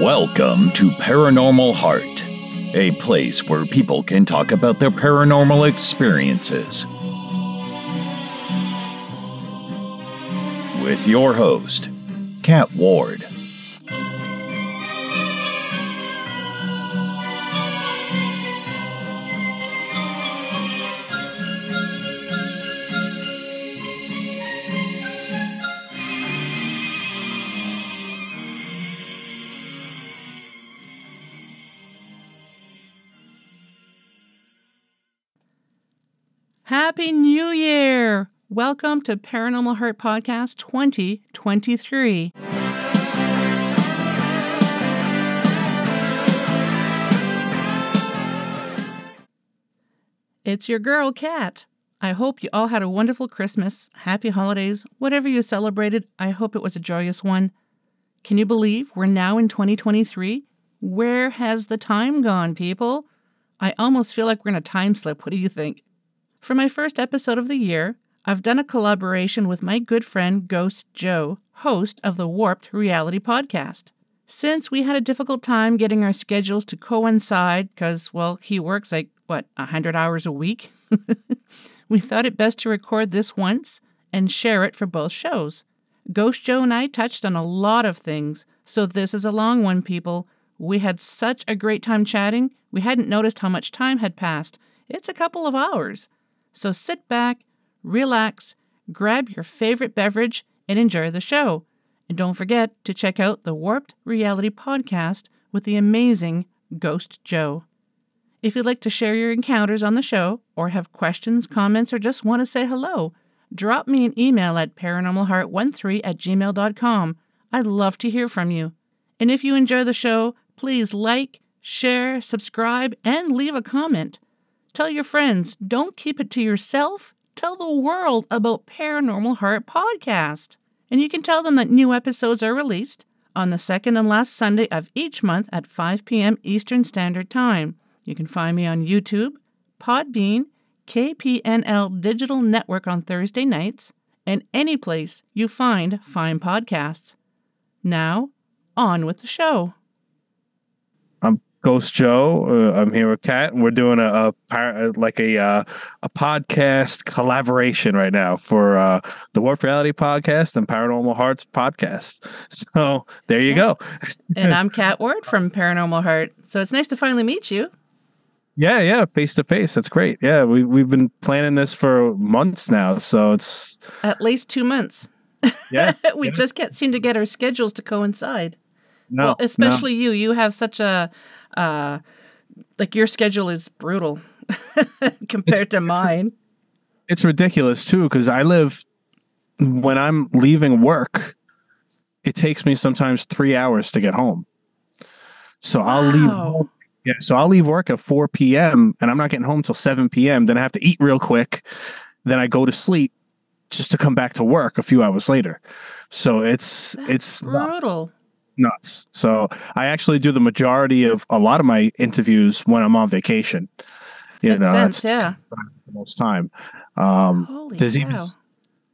Welcome to Paranormal Heart, a place where people can talk about their paranormal experiences. With your host, Kat Ward. Welcome to Paranormal Heart Podcast 2023. It's your girl, Kat. I hope you all had a wonderful Christmas, happy holidays, whatever you celebrated. I hope it was a joyous one. Can you believe we're now in 2023? Where has the time gone, people? I almost feel like we're in a time slip. What do you think? For my first episode of the year, I've done a collaboration with my good friend Ghost Joe, host of the Warped Reality Podcast. Since we had a difficult time getting our schedules to coincide, because, well, he works like, what, 100 hours a week? we thought it best to record this once and share it for both shows. Ghost Joe and I touched on a lot of things, so this is a long one, people. We had such a great time chatting, we hadn't noticed how much time had passed. It's a couple of hours. So sit back, relax, grab your favorite beverage, and enjoy the show. And don't forget to check out the Warped Reality podcast with the amazing Ghost Joe. If you'd like to share your encounters on the show, or have questions, comments, or just want to say hello, drop me an email at paranormalheart13 at gmail.com. I'd love to hear from you. And if you enjoy the show, please like, share, subscribe, and leave a comment. Tell your friends. Don't keep it to yourself. Tell the world about Paranormal Heart Podcast. And you can tell them that new episodes are released on the second and last Sunday of each month at 5 p.m. Eastern Standard Time. You can find me on YouTube, Podbean, KPNL Digital Network on Thursday nights, and any place you find fine podcasts. Now, on with the show. Ghost Joe. Uh, I'm here with Kat, and we're doing a, a like a uh, a podcast collaboration right now for uh, the Warped Reality podcast and Paranormal Hearts podcast. So there you go. and I'm Kat Ward from Paranormal Heart. So it's nice to finally meet you. Yeah, yeah, face to face. That's great. Yeah, we we've been planning this for months now, so it's at least two months. Yeah, we yeah. just can't seem to get our schedules to coincide. no, well, especially no. you. You have such a uh, like your schedule is brutal compared to it's- mine. it's ridiculous too because I live when I'm leaving work, it takes me sometimes three hours to get home. So I'll leave. Yeah, so I'll leave work at 4 p.m. and I'm not getting home till 7 p.m. Then I have to eat real quick. Then I go to sleep just to come back to work a few hours later. So it's That's it's brutal. nuts. So I actually do the majority of a lot of my interviews when I'm on vacation. You Makes know, sense. that's Yeah. the most time. Um, Holy there's cow. even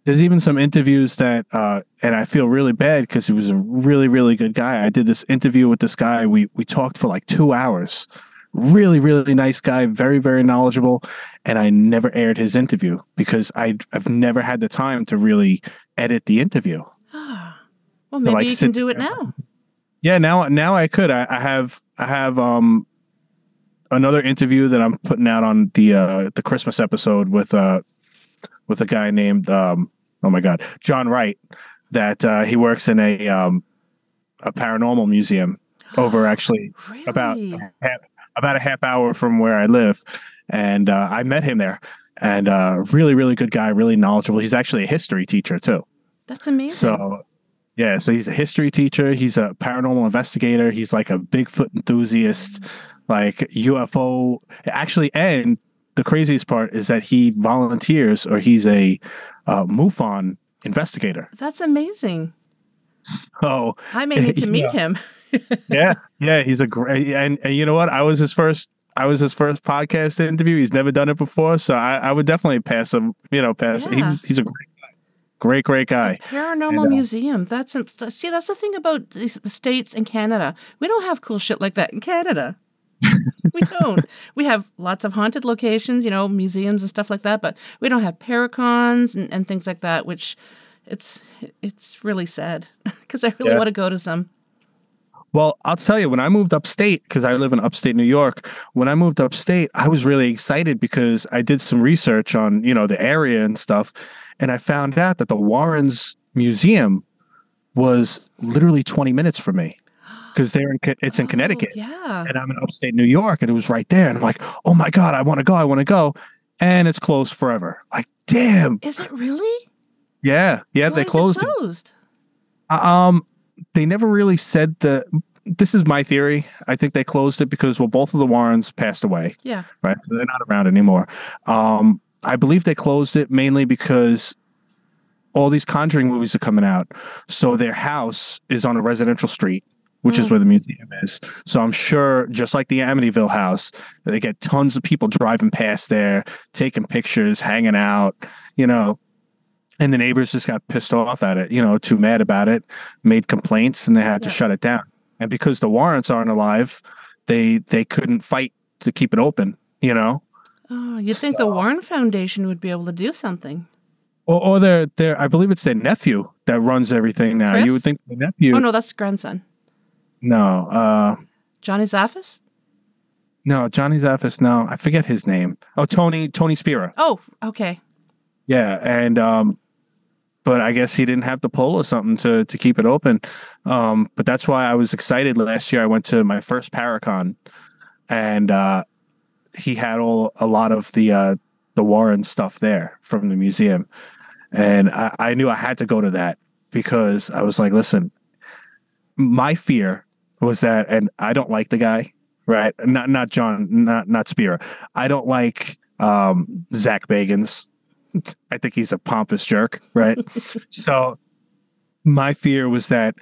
there's even some interviews that uh and I feel really bad because he was a really really good guy. I did this interview with this guy. We we talked for like 2 hours. Really really nice guy, very very knowledgeable, and I never aired his interview because I I've never had the time to really edit the interview. Ah. well, maybe like, you can do it now. Yeah, now now I could. I, I have I have um another interview that I'm putting out on the uh the Christmas episode with uh with a guy named um oh my god John Wright that uh he works in a um a paranormal museum over actually Really? about half, about a half hour from where I live and uh I met him there and uh really really good guy really knowledgeable he's actually a history teacher too That's amazing. so, yeah, so he's a history teacher. He's a paranormal investigator. He's like a Bigfoot enthusiast, like UFO. Actually, and the craziest part is that he volunteers or he's a uh, MUFON investigator. That's amazing. So, I may need to meet Yeah. him. yeah, yeah, he's a great. And, and you know what? I was his first. I was his first podcast interview. He's never done it before, so I, I would definitely pass him. You know, pass. He Yeah. was, he's a great. Great, great guy. Paranormal And, uh, museum. That's in, see. That's the thing about the, the states and Canada. We don't have cool shit like that in Canada. we don't. We have lots of haunted locations, you know, museums and stuff like that, but we don't have paracons and, and things like that. Which it's it's really sad because I really Yeah. want to go to some. Well, I'll tell you, when I moved upstate, because I live in upstate New York, when I moved upstate, I was really excited because I did some research on, you know, the area and stuff. And I found out that the Warrens Museum was literally 20 minutes from me because they're in, it's in Oh, Connecticut. Yeah. And I'm in upstate New York and it was right there. And I'm like, oh my God, I want to go. I want to go. And it's closed forever. Like, damn. Is it really? Yeah. Yeah. Why they is it closed it. closed? Um, they never really said the. This is my theory. I think they closed it because well, both of the Warrens passed away, Yeah. right? So they're not around anymore. Um, I believe they closed it mainly because all these Conjuring movies are coming out, so their house is on a residential street, which is Mm. where the museum is. So I'm sure, just like the Amityville house, they get tons of people driving past there, taking pictures, hanging out, you know. And the neighbors just got pissed off at it, you know, too mad about it, made complaints, and they had to shut it down. And because the Warrens aren't alive, they they couldn't fight to keep it open, you know. Oh, you'd think the Warren Foundation would be able to do something. Or, or their their I believe it's their nephew that runs everything now. You would think the nephew. Oh no, that's grandson. no, uh, Johnny Zaffis? no, Johnny Zaffis. No, I forget his name. Oh, Tony Tony Spera. Oh, okay. Yeah, and um, but I guess he didn't have the pull or something to to keep it open. Um, but that's why I was excited last year. I went to my first Paracon, and uh, he had all a lot of the uh, the Warren stuff there from the museum, and I, I knew I had to go to that because I was like, listen, my fear was that, and I don't like the guy, right? Not not John, not not Spera. I don't like um, Zach Bagans. I think he's a pompous jerk, right? so my fear was that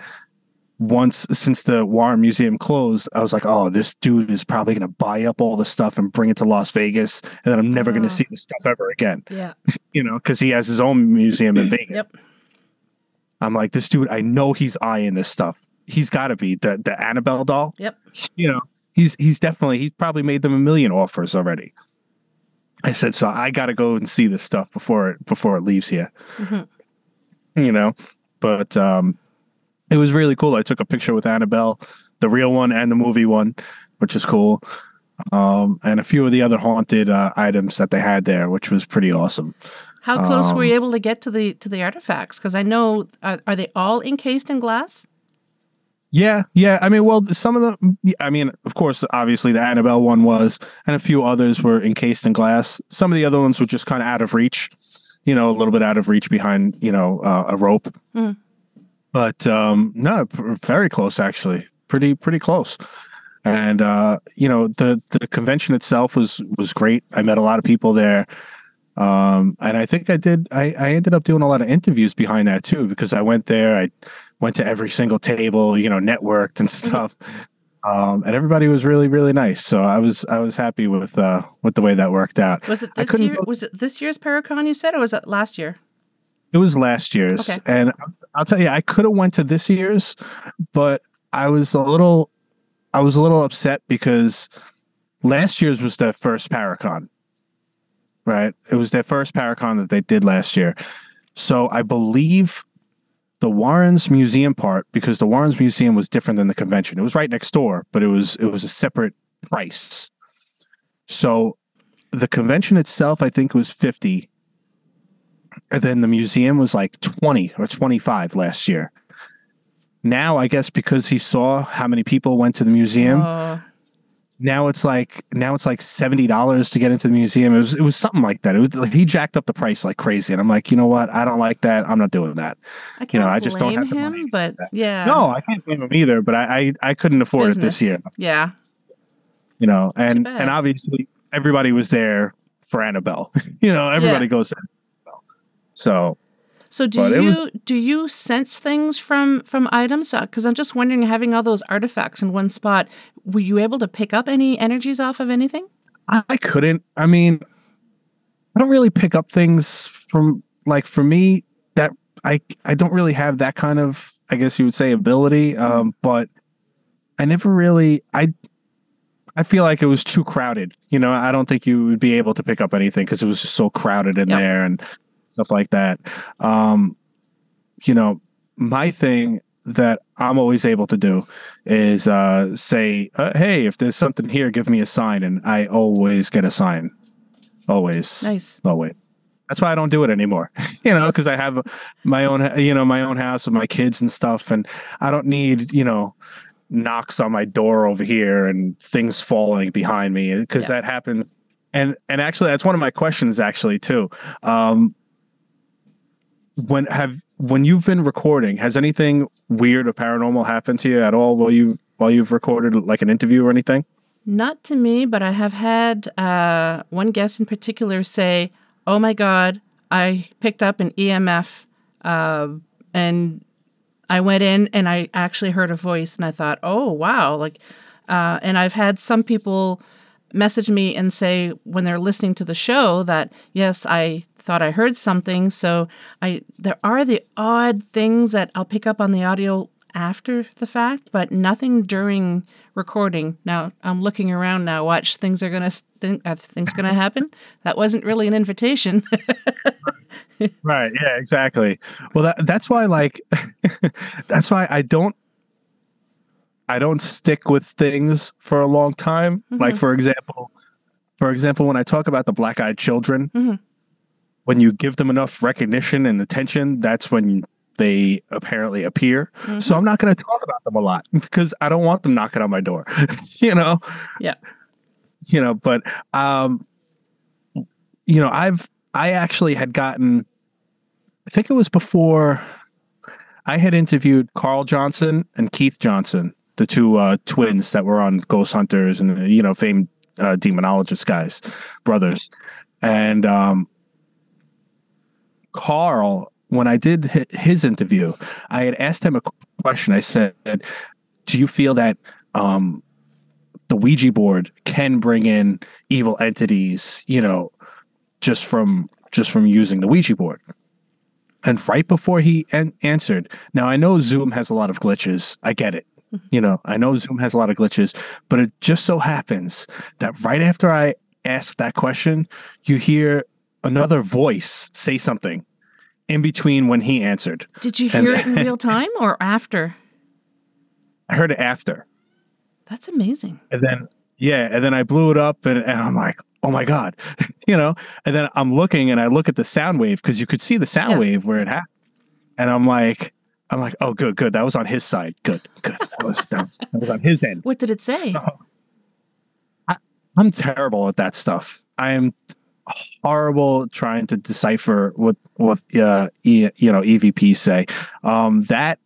once since the Warren Museum closed, I was like, oh, this dude is probably going to buy up all the stuff and bring it to Las Vegas, and then I'm never going Ah. to see this stuff ever again, Yeah. you know, because he has his own museum in Vegas. Yep. I'm like, this dude, I know he's eyeing this stuff. He's got to be the the Annabelle doll. Yep. You know, he's he's definitely he's probably made them a million offers already. I said, so I got to go and see this stuff before it before it leaves here. Mhm. You know, but um, it was really cool. I took a picture with Annabelle, the real one and the movie one, which is cool. Um, and a few of the other haunted uh, items that they had there, which was pretty awesome. How close were Um, you able to get to the to the artifacts? Because I know, uh, are they all encased in glass? Yeah, yeah. I mean, well, some of them. I mean, of course, obviously the Annabelle one was, and a few others were encased in glass. Some of the other ones were just kind of out of reach. You know, a little bit out of reach behind, you know, uh, a rope. Mhm. But um, no, very close actually. Pretty, pretty close. And uh, you know, the the convention itself was was great. I met a lot of people there. Um, and I think I did. I, I ended up doing a lot of interviews behind that too because I went there. I went to every single table, you know, networked and stuff. Um, and everybody was really, really nice. So I was, I was happy with, uh, with the way that worked out. Was it this year? go- Was it this year's Paracon you said, or was it last year? It was last year's, Okay. and I'll, I'll tell you, I could have went to this year's, but I was a little, I was a little upset because last year's was their first Paracon, right? It was their first Paracon that they did last year. So I believe the Warrens Museum part, because the Warrens Museum was different than the convention. It was right next door, but it was it was a separate price. So the convention itself, I think, was fifty, and then the museum was like twenty or twenty five last year. Now, I guess because he saw how many people went to the museum, Oh, now it's like now it's like seventy dollars to get into the museum. It was it was something like that. It was like he jacked up the price like crazy, and I'm like, you know what? I don't like that. I'm not doing that. I can't You know, I just don't have the him, money but yeah, No, I can't blame him either. But I I, I couldn't afford it this year. yeah, You know, and and obviously everybody was there for Annabelle. you know, everybody goes to Annabelle. So So do you was- do you sense things from from items? Because I'm just wondering, having all those artifacts in one spot, were you able to pick up any energies off of anything? I, couldn't. I mean, I don't really pick up things from like for me that I I don't really have that kind of I guess you would say ability. Um, but I never really I I feel like it was too crowded. You know, I don't think you would be able to pick up anything because it was just so crowded in Yep. there and stuff like that. Um, you know, my thing that I'm always able to do is uh, say, uh, "Hey, if there's something here, give me a sign," and I always get a sign. Always, Nice. always. That's why I don't do it anymore. you know, because I have my own, you know, my own house with my kids and stuff, and I don't need, you know, knocks on my door over here and things falling behind me because Yeah. that happens. And and actually, that's one of my questions actually too. Um, when have when you've been recording, has anything weird or paranormal happened to you at all while you while you've recorded like an interview or anything? Not to me, but I have had uh, one guest in particular say, "Oh my God, I picked up an EMF, uh, and I went in and I actually heard a voice, and I thought, oh wow!" Like, uh, and I've had some people message me and say when they're listening to the show that yes, I thought I heard something. So I there are the odd things that I'll pick up on the audio after the fact, but nothing during recording. Now I'm looking around now. Watch things are gonna think uh, things gonna happen. That wasn't really an invitation. Right. Yeah, exactly. Well, that, that's why, like, that's why I don't, I don't stick with things for a long time. Like, for example, for example, when I talk about the black-eyed children, Mhm. when you give them enough recognition and attention, that's when they apparently appear. So I'm not going to talk about them a lot because I don't want them knocking on my door. you know. Yeah. You know, but um, you know, I've I actually had gotten I think it was before I had interviewed Carl Johnson and Keith Johnson, the two uh, twins that were on Ghost Hunters and you know famed uh, demonologist guys, brothers, and um, Carl. When I did his interview, I had asked him a question. I said, "Do you feel that um, the Ouija board can bring in evil entities? You know, just from just from using the Ouija board?" And right before he an- answered, now I know Zoom has a lot of glitches. I get it. You know, I know Zoom has a lot of glitches, but it just so happens that right after I asked that question, you hear another voice say something in between when he answered. Did you And- hear it in real time or after? I heard it after. That's amazing. And then, yeah, and then I blew it up and, and I'm like, oh my God, you know? And then I'm looking and I look at the sound wave because you could see the sound Yeah. wave where it happened. And I'm like, I'm like, oh, good, good. That was on his side. Good, good. That was, that was, that was on his end. What did it say? So, I, I'm terrible at that stuff. I am horrible trying to decipher what what uh, e, you know EVP say. Um, that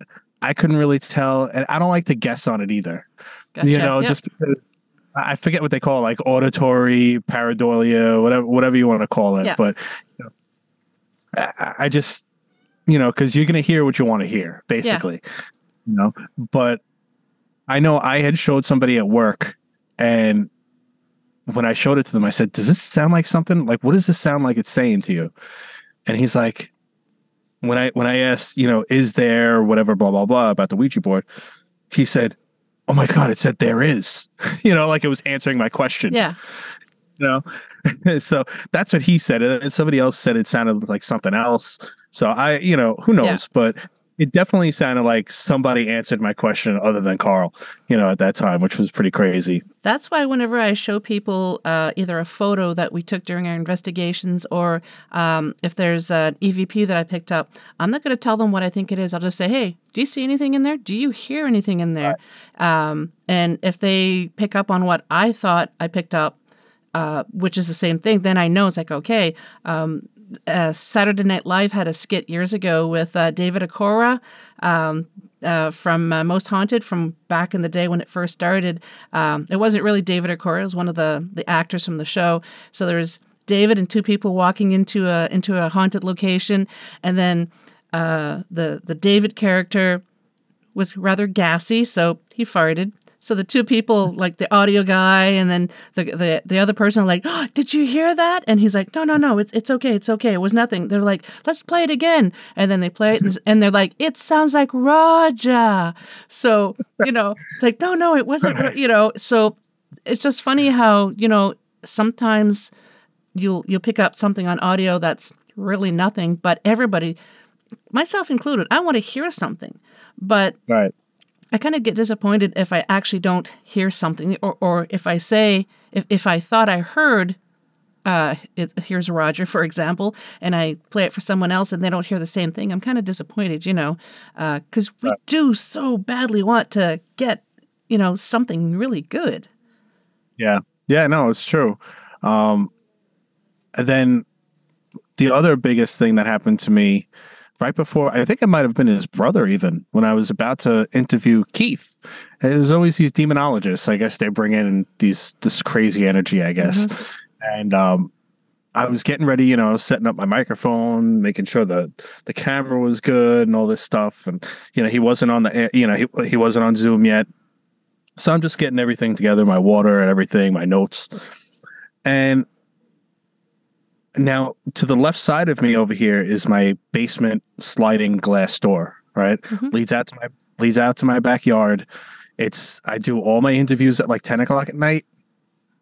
I couldn't really tell, and I don't like to guess on it either. Gotcha. You know, Yep. just because I I forget what they call it, like auditory pareidolia, whatever whatever you want to call it. Yeah. But you know, I, I just you know because you're gonna hear what you want to hear, basically. Yeah. You know, but I know I had showed somebody at work, and when I showed it to them, I said, "Does this sound like something? Like, what does this sound like it's saying to you?" And he's like, "When I when I asked, you know, is there whatever blah blah blah about the Ouija board?" He said, "Oh my god, it said there is." you know, like it was answering my question. yeah. You know, so that's what he said, and somebody else said it sounded like something else. So I, you know, who knows? Yeah. But it definitely sounded like somebody answered my question other than Carl. You know, at that time, which was pretty crazy. That's why whenever I show people uh, either a photo that we took during our investigations or um, if there's an EVP that I picked up, I'm not going to tell them what I think it is. I'll just say, hey, do you see anything in there? Do you hear anything in there? Um, and if they pick up on what I thought I picked up, uh, which is the same thing, then I know it's like, okay. Um, uh, Saturday Night Live had a skit years ago with uh, David Acorah um, uh, from uh, Most Haunted from back in the day when it first started. Um, it wasn't really David Acorah; it was one of the the actors from the show. So there was David and two people walking into a into a haunted location, and then uh, the the David character was rather gassy, so he farted. So the two people, like the audio guy and then the the, the other person, like, oh, "Did you hear that?" And he's like, "No, no, no. It's it's okay. It's okay. It was nothing." They're like, "Let's play it again." And then they play it, and they're like, "It sounds like Roger." So you know, it's like, "No, no, it wasn't." You know, so it's just funny how you know sometimes you'll you'll pick up something on audio that's really nothing, but everybody, myself included, I want to hear something, but Right. I kind of get disappointed if I actually don't hear something, or, or if I say, if, if I thought I heard, uh, it, here's Roger, for example, and I play it for someone else and they don't hear the same thing, I'm kind of disappointed, you know, because we do so badly want to get, you know, something really good. Yeah. Yeah, no, it's true. Um and then the other biggest thing that happened to me right before I think it might have been his brother even when I was about to interview Keith. There's always these demonologists. I guess they bring in these this crazy energy, I guess. And um I was getting ready, you know, setting up my microphone, making sure the the camera was good and all this stuff. And you know, he wasn't on the, air- you know, he he wasn't on Zoom yet. So I'm just getting everything together, my water and everything, my notes. And now to the left side of me over here is my basement sliding glass door, right? Mhm. Leads out to my leads out to my backyard. It's I do all my interviews at like 10 o'clock at night.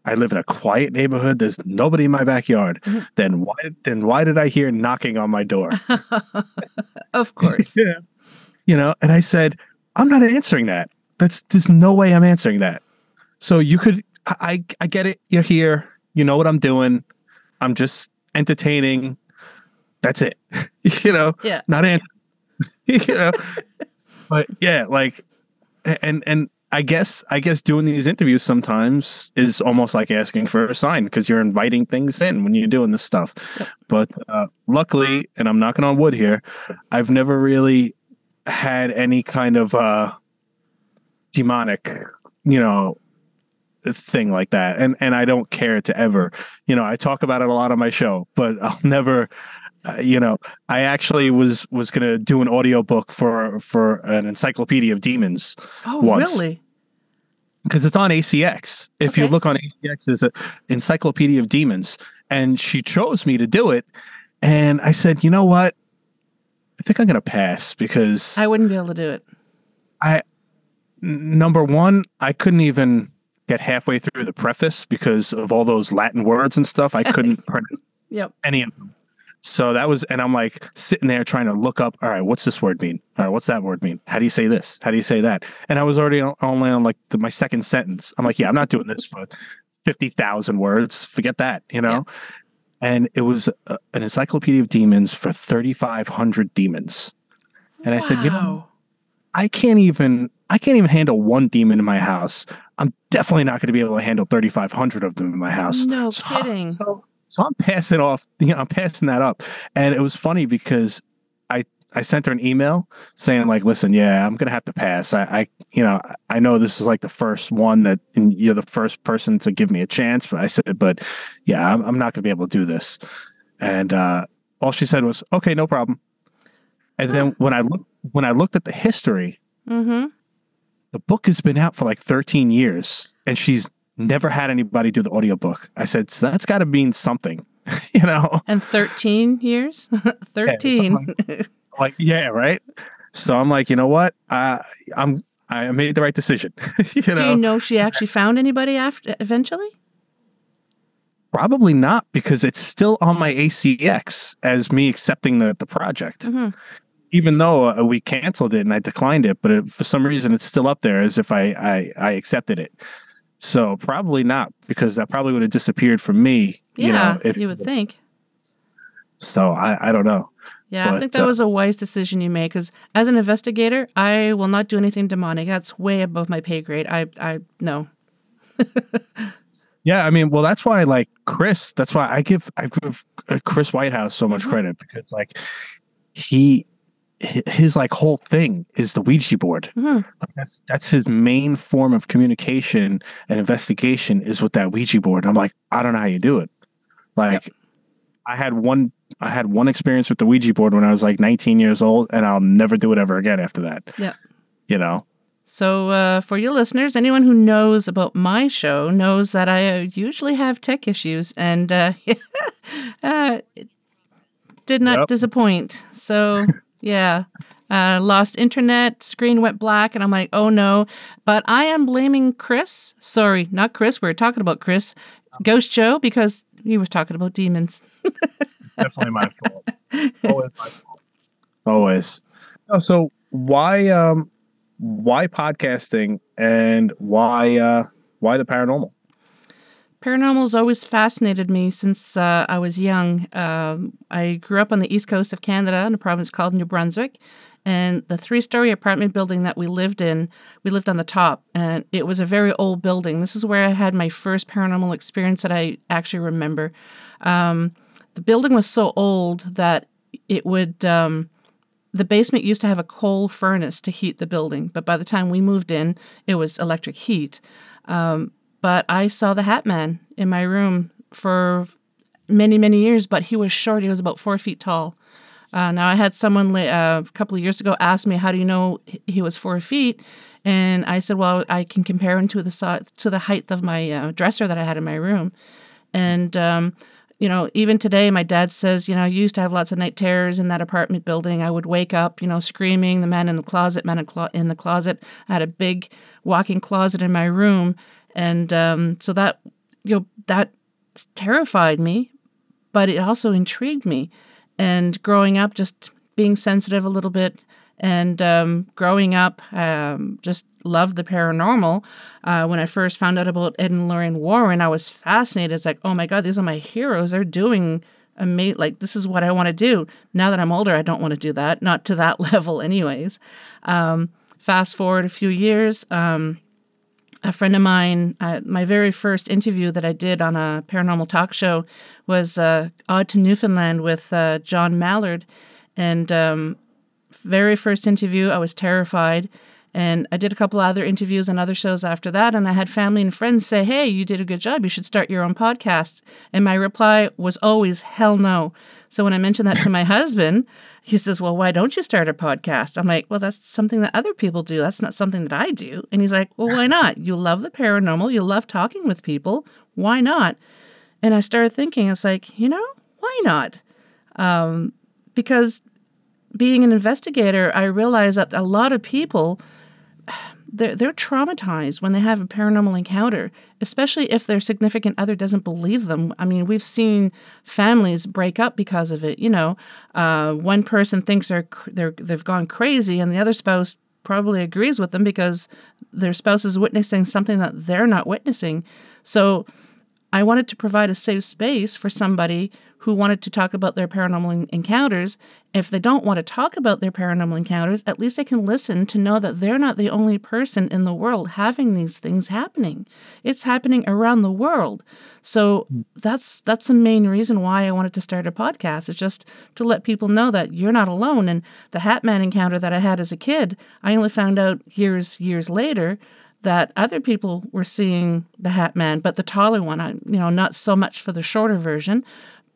I live in a quiet neighborhood. There's nobody in my backyard. Mhm. Then why then why did I hear knocking on my door? of course. yeah. You know, and I said, I'm not answering that. That's there's no way I'm answering that. So you could I I get it. You're here. You know what I'm doing. I'm just entertaining. That's it. you know, Yeah. not answering. you know. but yeah, like and and I guess I guess doing these interviews sometimes is almost like asking for a sign because you're inviting things in when you're doing this stuff. Yep. But uh, luckily, and I'm knocking on wood here, I've never really had any kind of uh, demonic, you know, thing like that, and and I don't care to ever, you know, I talk about it a lot on my show, but I'll never. Uh, you know, I actually was was gonna do an audiobook for for an encyclopedia of demons Oh, Once. really? because it's on ACX. If you look on ACX, there's an encyclopedia of demons, and she chose me to do it. And I said, you know what? I think I'm gonna pass because I wouldn't be able to do it. I number one, I couldn't even get halfway through the preface because of all those Latin words and stuff. I couldn't pronounce Yep. any of them. So that was, and I'm like sitting there trying to look up. All right, what's this word mean? All right, what's that word mean? How do you say this? How do you say that? And I was already on, only on like the, my second sentence. I'm like, yeah, I'm not doing this for fifty thousand words. Forget that, you know. And it was an encyclopedia of demons for thirty five hundred demons. And I said, you know, I can't even I can't even handle one demon in my house. I'm definitely not going to be able to handle 3,500 of them in my house. No So- kidding. So, so I'm passing off, you know, I'm passing that up. And it was funny because I I sent her an email saying like, listen, yeah, I'm gonna have to pass. I, I you know, I know this is like the first one that and you're the first person to give me a chance, but I said, but yeah, I'm, I'm not gonna be able to do this. And uh, all she said was, okay, no problem. And then when I looked when I looked at the history, Mm-hmm. The book has been out for like 13 years and she's never had anybody do the audiobook. I said, so that's got to mean something, you know? And 13 years? 13. Like, yeah, right. So I'm like, you know what? Uh, I'm, I made the right decision, you Do know? you know she actually found anybody after eventually? Probably not because it's still on my ACX as me accepting the, the project. Mhm. Even though uh, we canceled it and I declined it, but it, for some reason it's still up there as if I, I, I accepted it. So probably not because that probably would have disappeared from me. Yeah, you know, if, you would think. So I, I don't know. Yeah, I think that uh, was a wise decision you made because as an investigator, I will not do anything demonic. That's way above my pay grade. I, I, no. Yeah, I mean, well, that's why like Chris. That's why I give I give uh, Chris Whitehouse so much Mhm. credit because like he his like whole thing is the Ouija board. Mhm. Like, that's that's his main form of communication and investigation is with that Ouija board. I'm like, I don't know how you do it. Like, I had one I had one experience with the Ouija board when I was like 19 years old, and I'll never do it ever again after that. Yeah. you know. So, uh, for you listeners, anyone who knows about my show knows that I uh, usually have tech issues, and uh, uh, did not Yep. disappoint. So, yeah, uh, lost internet, screen went black, and I'm like, oh no. But I am blaming Chris. Sorry, not Chris. We are talking about Chris, Ghost Joe, because he was talking about demons. Definitely my fault. Always my fault. Always. So why um why podcasting and why uh why the paranormal? Paranormal's always fascinated me since uh, I was young. Um, I grew up on the east coast of Canada in a province called New Brunswick. And the three story apartment building that we lived in, we lived on the top, and it was a very old building. This is where I had my first paranormal experience that I actually remember. Um, the building was so old that it would, um, the basement used to have a coal furnace to heat the building, but by the time we moved in, it was electric heat. Um, but I saw the Hat Man in my room for many, many years, but he was short. He was about four feet tall. Uh, now, I had someone uh, a couple of years ago ask me, "How do you know he was four feet?" And I said, "Well, I can compare him to the si- to the height of my uh, dresser that I had in my room." And um, you know, even today, my dad says, you know, I used to have lots of night terrors in that apartment building. I would wake up, you know, screaming, "The man in the closet! Man in clo- in the closet!" I had a big walk-in closet in my room, and um, so that you know that terrified me, but it also intrigued me. And growing up, just being sensitive a little bit, and um, growing up, um, just loved the paranormal. Uh, when I first found out about Ed and Lorraine Warren, I was fascinated. It's like, oh my God, these are my heroes. They're doing amazing. Like, this is what I want to do. Now that I'm older, I don't want to do that. Not to that level, anyways. Um, fast forward a few years. Um, a friend of mine, uh, my very first interview that I did on a paranormal talk show was uh, Odd to Newfoundland with uh, John Mallard. And um, very first interview, I was terrified. And I did a couple other interviews and other shows after that. And I had family and friends say, Hey, you did a good job. You should start your own podcast. And my reply was always, Hell no. So when I mentioned that to my husband, he says, Well, why don't you start a podcast? I'm like, Well, that's something that other people do. That's not something that I do. And he's like, Well, why not? You love the paranormal. You love talking with people. Why not? And I started thinking, it's like, you know, why not? Um, because being an investigator, I realized that a lot of people they're, they're traumatized when they have a paranormal encounter, especially if their significant other doesn't believe them. I mean, we've seen families break up because of it. You know, uh, one person thinks they're they're they've gone crazy, and the other spouse probably agrees with them because their spouse is witnessing something that they're not witnessing. So, I wanted to provide a safe space for somebody who wanted to talk about their paranormal encounters. If they don't want to talk about their paranormal encounters, at least they can listen to know that they're not the only person in the world having these things happening. It's happening around the world. So hmm. that's that's the main reason why I wanted to start a podcast. Is just to let people know that you're not alone. And the Hat Man encounter that I had as a kid, I only found out years years later that other people were seeing the Hat Man, but the taller one. I, you know, not so much for the shorter version,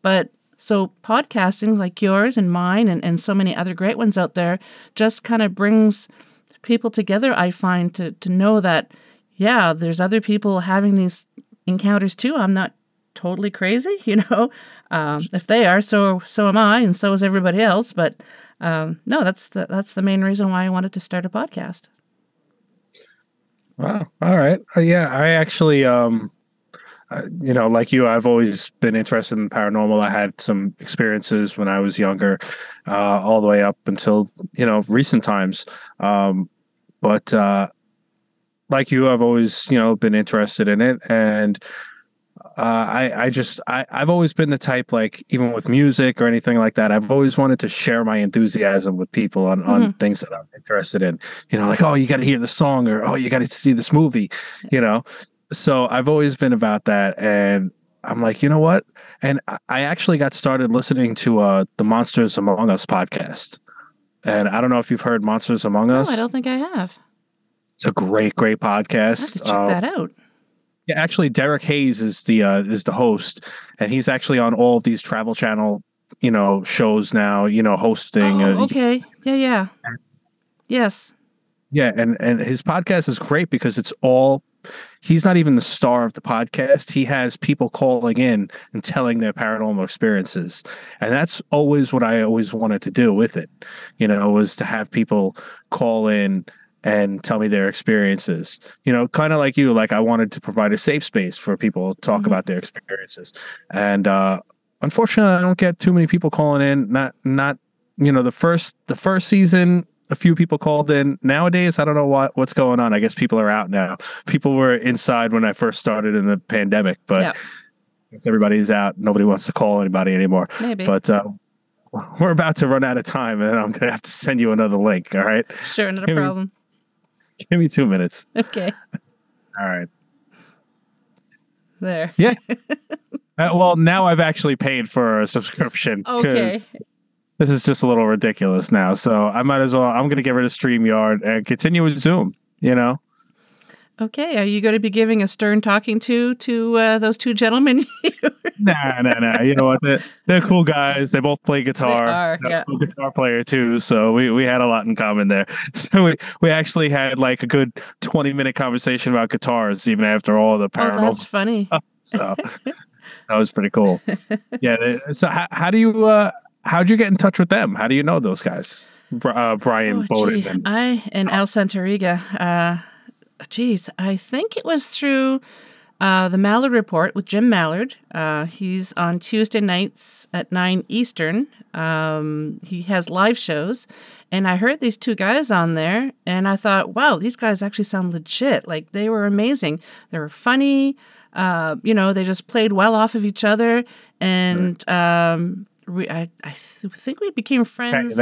but so podcasting like yours and mine and, and so many other great ones out there just kind of brings people together, I find, to to know that, yeah, there's other people having these encounters too. I'm not totally crazy, you know. Um, if they are, so so am I, and so is everybody else. But um, no, that's the that's the main reason why I wanted to start a podcast. Wow. All right. Uh, yeah, I actually um uh, you know, like you, I've always been interested in paranormal. I had some experiences when I was younger, uh, all the way up until you know recent times. Um, but uh, like you, I've always you know been interested in it, and uh, I I just I I've always been the type like even with music or anything like that. I've always wanted to share my enthusiasm with people on on things that I'm interested in. You know, like oh, you got to hear the song, or oh, you got to see this movie. You know, so I've always been about that, and I'm like, you know what? And I- actually got started listening to uh the Monsters Among Us podcast. And I don't know if you've heard Monsters Among No, Us. I don't think I have. It's a great, great podcast. to check Uh, that out. Actually, Derek Hayes is the uh, is the host, and he's actually on all of these Travel Channel, you know, shows now. You know, hosting. Oh, uh, okay. Yeah, yeah. Yes. Yeah, and and his podcast is great because it's all he's not even the star of the podcast. He has people calling in and telling their paranormal experiences. And that's always what I always wanted to do with it. You know, was to have people call in and tell me their experiences. You know, kind of like you, like I wanted to provide a safe space for people to talk Mhm. about their experiences. And uh unfortunately, I don't get too many people calling in. Not not you know, the first the first season a few people called in. Nowadays, I don't know what what's going on. I guess people are out now. People were inside when I first started in the pandemic, but Yeah. since everybody's out, nobody wants to call anybody anymore. Maybe. But uh, we're about to run out of time, and I'm gonna have to send you another link. All right, sure, not a problem. give me two minutes. Okay. All right. There. Yeah. Uh, well, now I've actually paid for a subscription. Okay. This is just a little ridiculous now. So I might as well. I'm going to get rid of StreamYard and continue with Zoom. You know. Okay. Are you going to be giving a stern talking to to uh, those two gentlemen? Nah, nah, nah. You know what? They're, they're cool guys. They both play guitar. are, yeah. guitar player too. So we, we had a lot in common there. So we, we actually had like a good 20 minute conversation about guitars, even after all the oh, paranormal. that's funny. so that was pretty cool. Yeah. they- So how, how do you, uh, how'd you get in touch with them? How do you know those guys? Uh, Brian Oh, Bowden. and- I and Al Santariga. Geez, I think it was through uh, the Mallard Report with Jim Mallard. Uh, he's on Tuesday nights at nine Eastern. Um, he has live shows, and I heard these two guys on there, and I thought, wow, these guys actually sound legit. Like they were amazing. They were funny. Uh, you know, they just played well off of each other, and um, we, I, I th- think we became friends.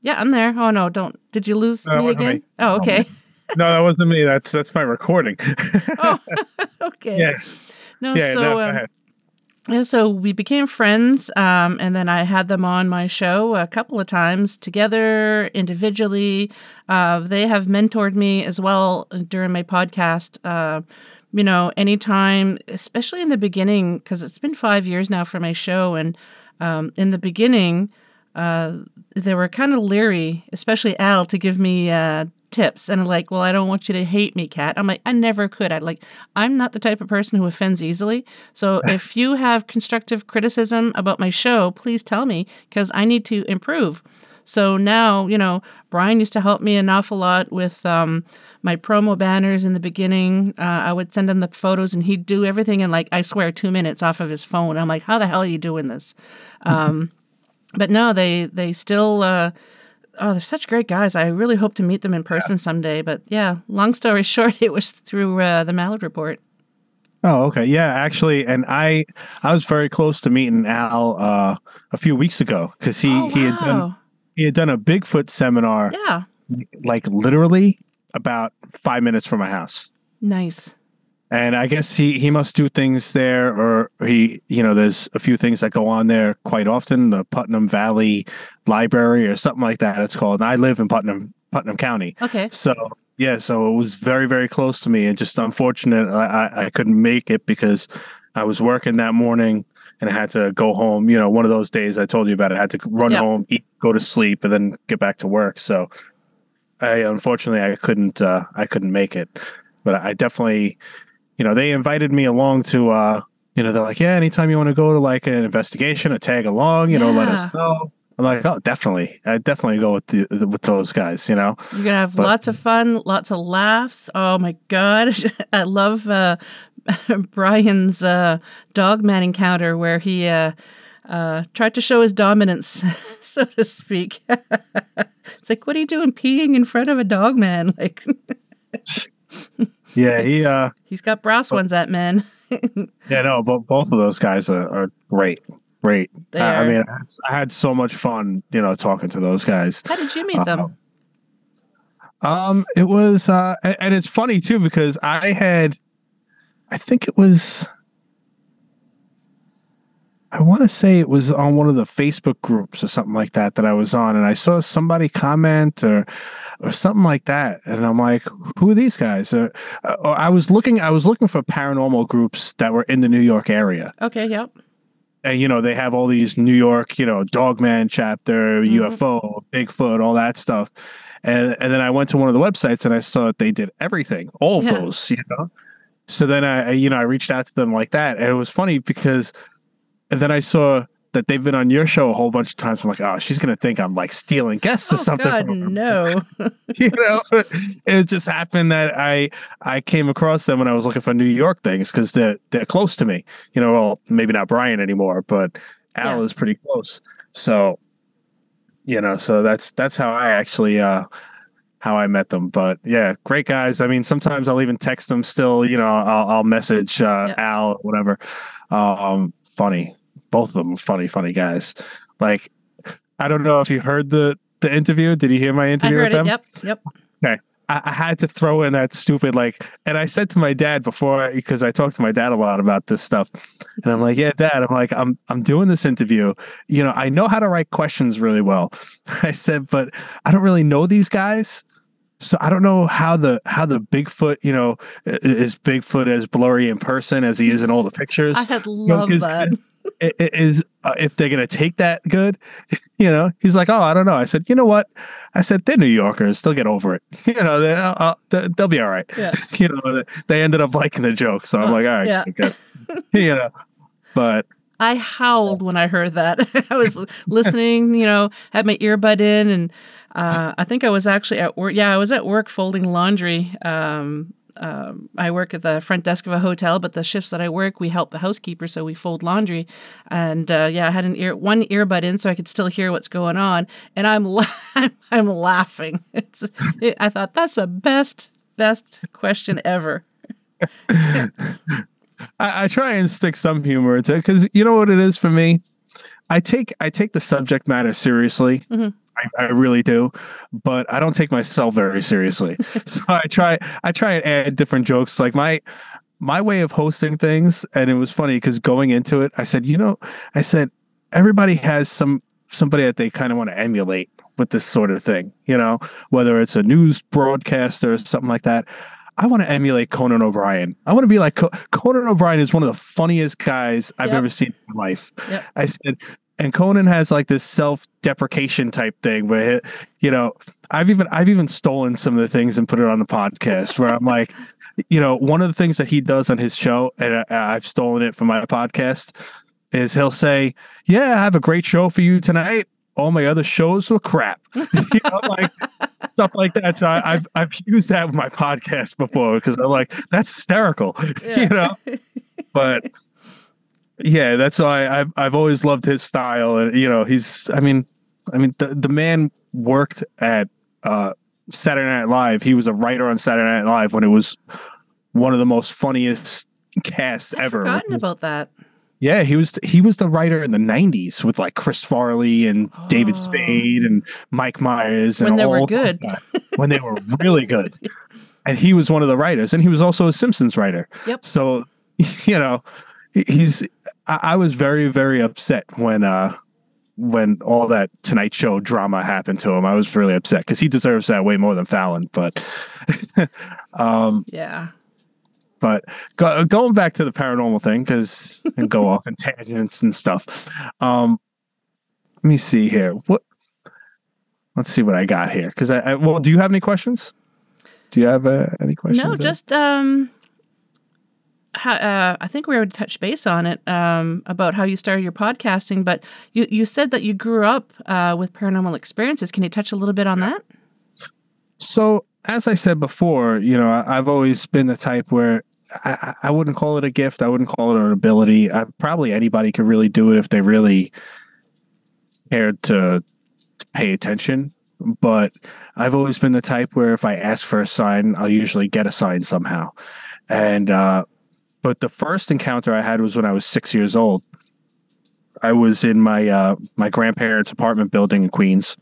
Yeah, I'm there. Oh no, don't. Did you lose No, me again? me. Oh, okay. No, that wasn't me. That's, that's my recording. oh, okay. yeah. No, Yeah. so no, go um, ahead. yeah, so we became friends, um, and then I had them on my show a couple of times together, individually. Uh, they have mentored me as well during my podcast. Uh, you know, anytime, especially in the beginning, because it's been five years now for my show, and um, in the beginning, uh, they were kind of leery, especially Al, to give me uh, tips. And like, well, I don't want you to hate me, Kat. I'm like, I never could. I like, I'm not the type of person who offends easily. So if you have constructive criticism about my show, please tell me because I need to improve. So now, you know, Brian used to help me an awful lot with um, my promo banners in the beginning. Uh, I would send him the photos and he'd do everything in like, I swear, two minutes off of his phone. I'm like, how the hell are you doing this? Um, but no, they they still. Uh, oh, they're such great guys. I really hope to meet them in person someday. But yeah, long story short, it was through uh, the Mallard Report. Oh, okay. Yeah, actually, and I I was very close to meeting Al uh, a few weeks ago because he oh, he had done he had done a Bigfoot seminar Yeah, like literally about five minutes from my house. nice. And I guess he he must do things there, or he you know there's a few things that go on there quite often. The Putnam Valley Library or something like that. It's called. And I live in Putnam Putnam County, Okay. so yeah, so it was very, very close to me, and just unfortunate I, I, I couldn't make it because I was working that morning and I had to go home. You know, one of those days I told you about it. I had to run Yep. home, eat, go to sleep, and then get back to work. So I unfortunately I couldn't uh, I couldn't make it, but I definitely, you know, they invited me along to. uh you know, they're like, yeah, anytime you want to go to like an investigation or tag along, you know, let us Yeah. know. I'm like, oh, definitely, I definitely go with the with those guys. You know, You're gonna have But- lots of fun, lots of laughs. Oh my god, I love uh, Brian's uh, dogman encounter where he uh, uh, tried to show his dominance, so to speak. it's like, what are you doing, peeing in front of a dogman? Like yeah, he uh he's got brass ones, at man. Yeah, no, but both of those guys are, are great, great. They I, mean, I had- so much fun, you know, talking to those guys. How did you meet them? Um, it was, uh, and it's funny too because I had, I think it was, I want to say it was on one of the Facebook groups or something like that that I was on, and I saw somebody comment or or something like that, and I'm like, who are these guys? Uh, uh, I was looking, I was looking for paranormal groups that were in the New York area. Okay, yep. and you know they have all these New York, you know, Dogman chapter, Mhm. UFO, Bigfoot, all that stuff. and and then I went to one of the websites and I saw that they did everything, all of Yeah. those, you know. So then I, I, you know, I reached out to them like that, and it was funny because, and then I saw that they've been on your show a whole bunch of times. I'm like, oh, she's gonna think I'm like stealing guests or Oh something. God, no. you know it just happened that i i came across them when i was looking for new york things because they're they're close to me you know well maybe not brian anymore but al Yeah. is pretty close so you know so that's that's how i actually uh how i met them but yeah great guys i mean sometimes i'll even text them still you know i'll, I'll message uh Yep. al or whatever um funny both of them funny funny guys like i don't know if you heard the the interview did you hear my I interview heard with it. them Yep. Yep. I, I had to throw in that stupid like, and I said to my dad before because I talked to my dad a lot about this stuff, and I'm like, yeah, dad, I'm like, I'm I'm doing this interview. You know, I know how to write questions really well. I said, but I don't really know these guys. So I don't know how the how the Bigfoot, you know, is Bigfoot as blurry in person as he is in all the pictures. I had loved 'cause- that. Is uh, if they're gonna take that good, you know. He's like, oh, I don't know. I said, you know what? I said they're New Yorkers. They'll get over it. You know, they, uh, uh, they- they'll be all right. Yeah. You know, they- ended up liking the joke, so I'm Oh, like, all right, yeah. good. you know, but I howled when I heard that. I was listening, you know, had my earbud in, and uh, I think I was actually at work. Yeah, I was at work folding laundry. Um, um, I work at the front desk of a hotel, but the shifts that I work, we help the housekeeper, so we fold laundry. And uh, yeah, I had an ear, one earbud in, so I could still hear what's going on, and I'm la- I'm, laughing. It's, it, I thought that's the best best question ever. I, I try and stick some humor into it because you know what it is for me. I take I take the subject matter seriously. Mhm. I, I really do, but I don't take myself very seriously. so I try I try and add different jokes. Like my my way of hosting things, and it was funny because going into it, I said, you know, I said everybody has some somebody that they kind of want to emulate with this sort of thing. You know, whether it's a news broadcaster or something like that. I want to emulate Conan O'Brien. I want to be like Co- Conan O'Brien is one of the funniest guys I've Yep. ever seen in my life. Yep. I said, and Conan has like this self-deprecation type thing where you know I've even I've even stolen some of the things and put it on the podcast where I'm like, you know, one of the things that he does on his show, and I, I've stolen it from my podcast, is he'll say, "Yeah, I have a great show for you tonight." All my other shows were crap, you know, like stuff like that. So I, I've I've used that with my podcast before because I'm like, that's hysterical, you know. But yeah, that's why I've I've always loved his style, and you know, he's I mean, I mean, the the man worked at uh, Saturday Night Live. He was a writer on Saturday Night Live when it was one of the most funniest casts I've ever. forgotten about that. Yeah, he was he was the writer in the '90s with like Chris Farley and David Oh. Spade and Mike Myers and When they were good. when they were really good, and he was one of the writers, and he was also a Simpsons writer. Yep. So, you know, he's. I, was very very upset when uh when all that Tonight Show drama happened to him. I was really upset because he deserves that way more than Fallon. But, um, Yeah. but go, going back to the paranormal thing because and go off in tangents and stuff um let me see here what let's see what i got here because I, I well do you have any questions do you have uh, any questions No, there? just um, how, uh, I think we already touched base on it um, about how you started your podcasting, but you you said that you grew up uh, with paranormal experiences. Can you touch a little bit on that? so as i said before you know i've always been the type where I, I I wouldn't call it a gift i wouldn't call it an ability I, probably anybody could really do it if they really cared to pay attention but I've always been the type where if I ask for a sign, I'll usually get a sign somehow. And uh but the first encounter I had was when I was 6 years old. I was in my uh my grandparents' apartment building in Queens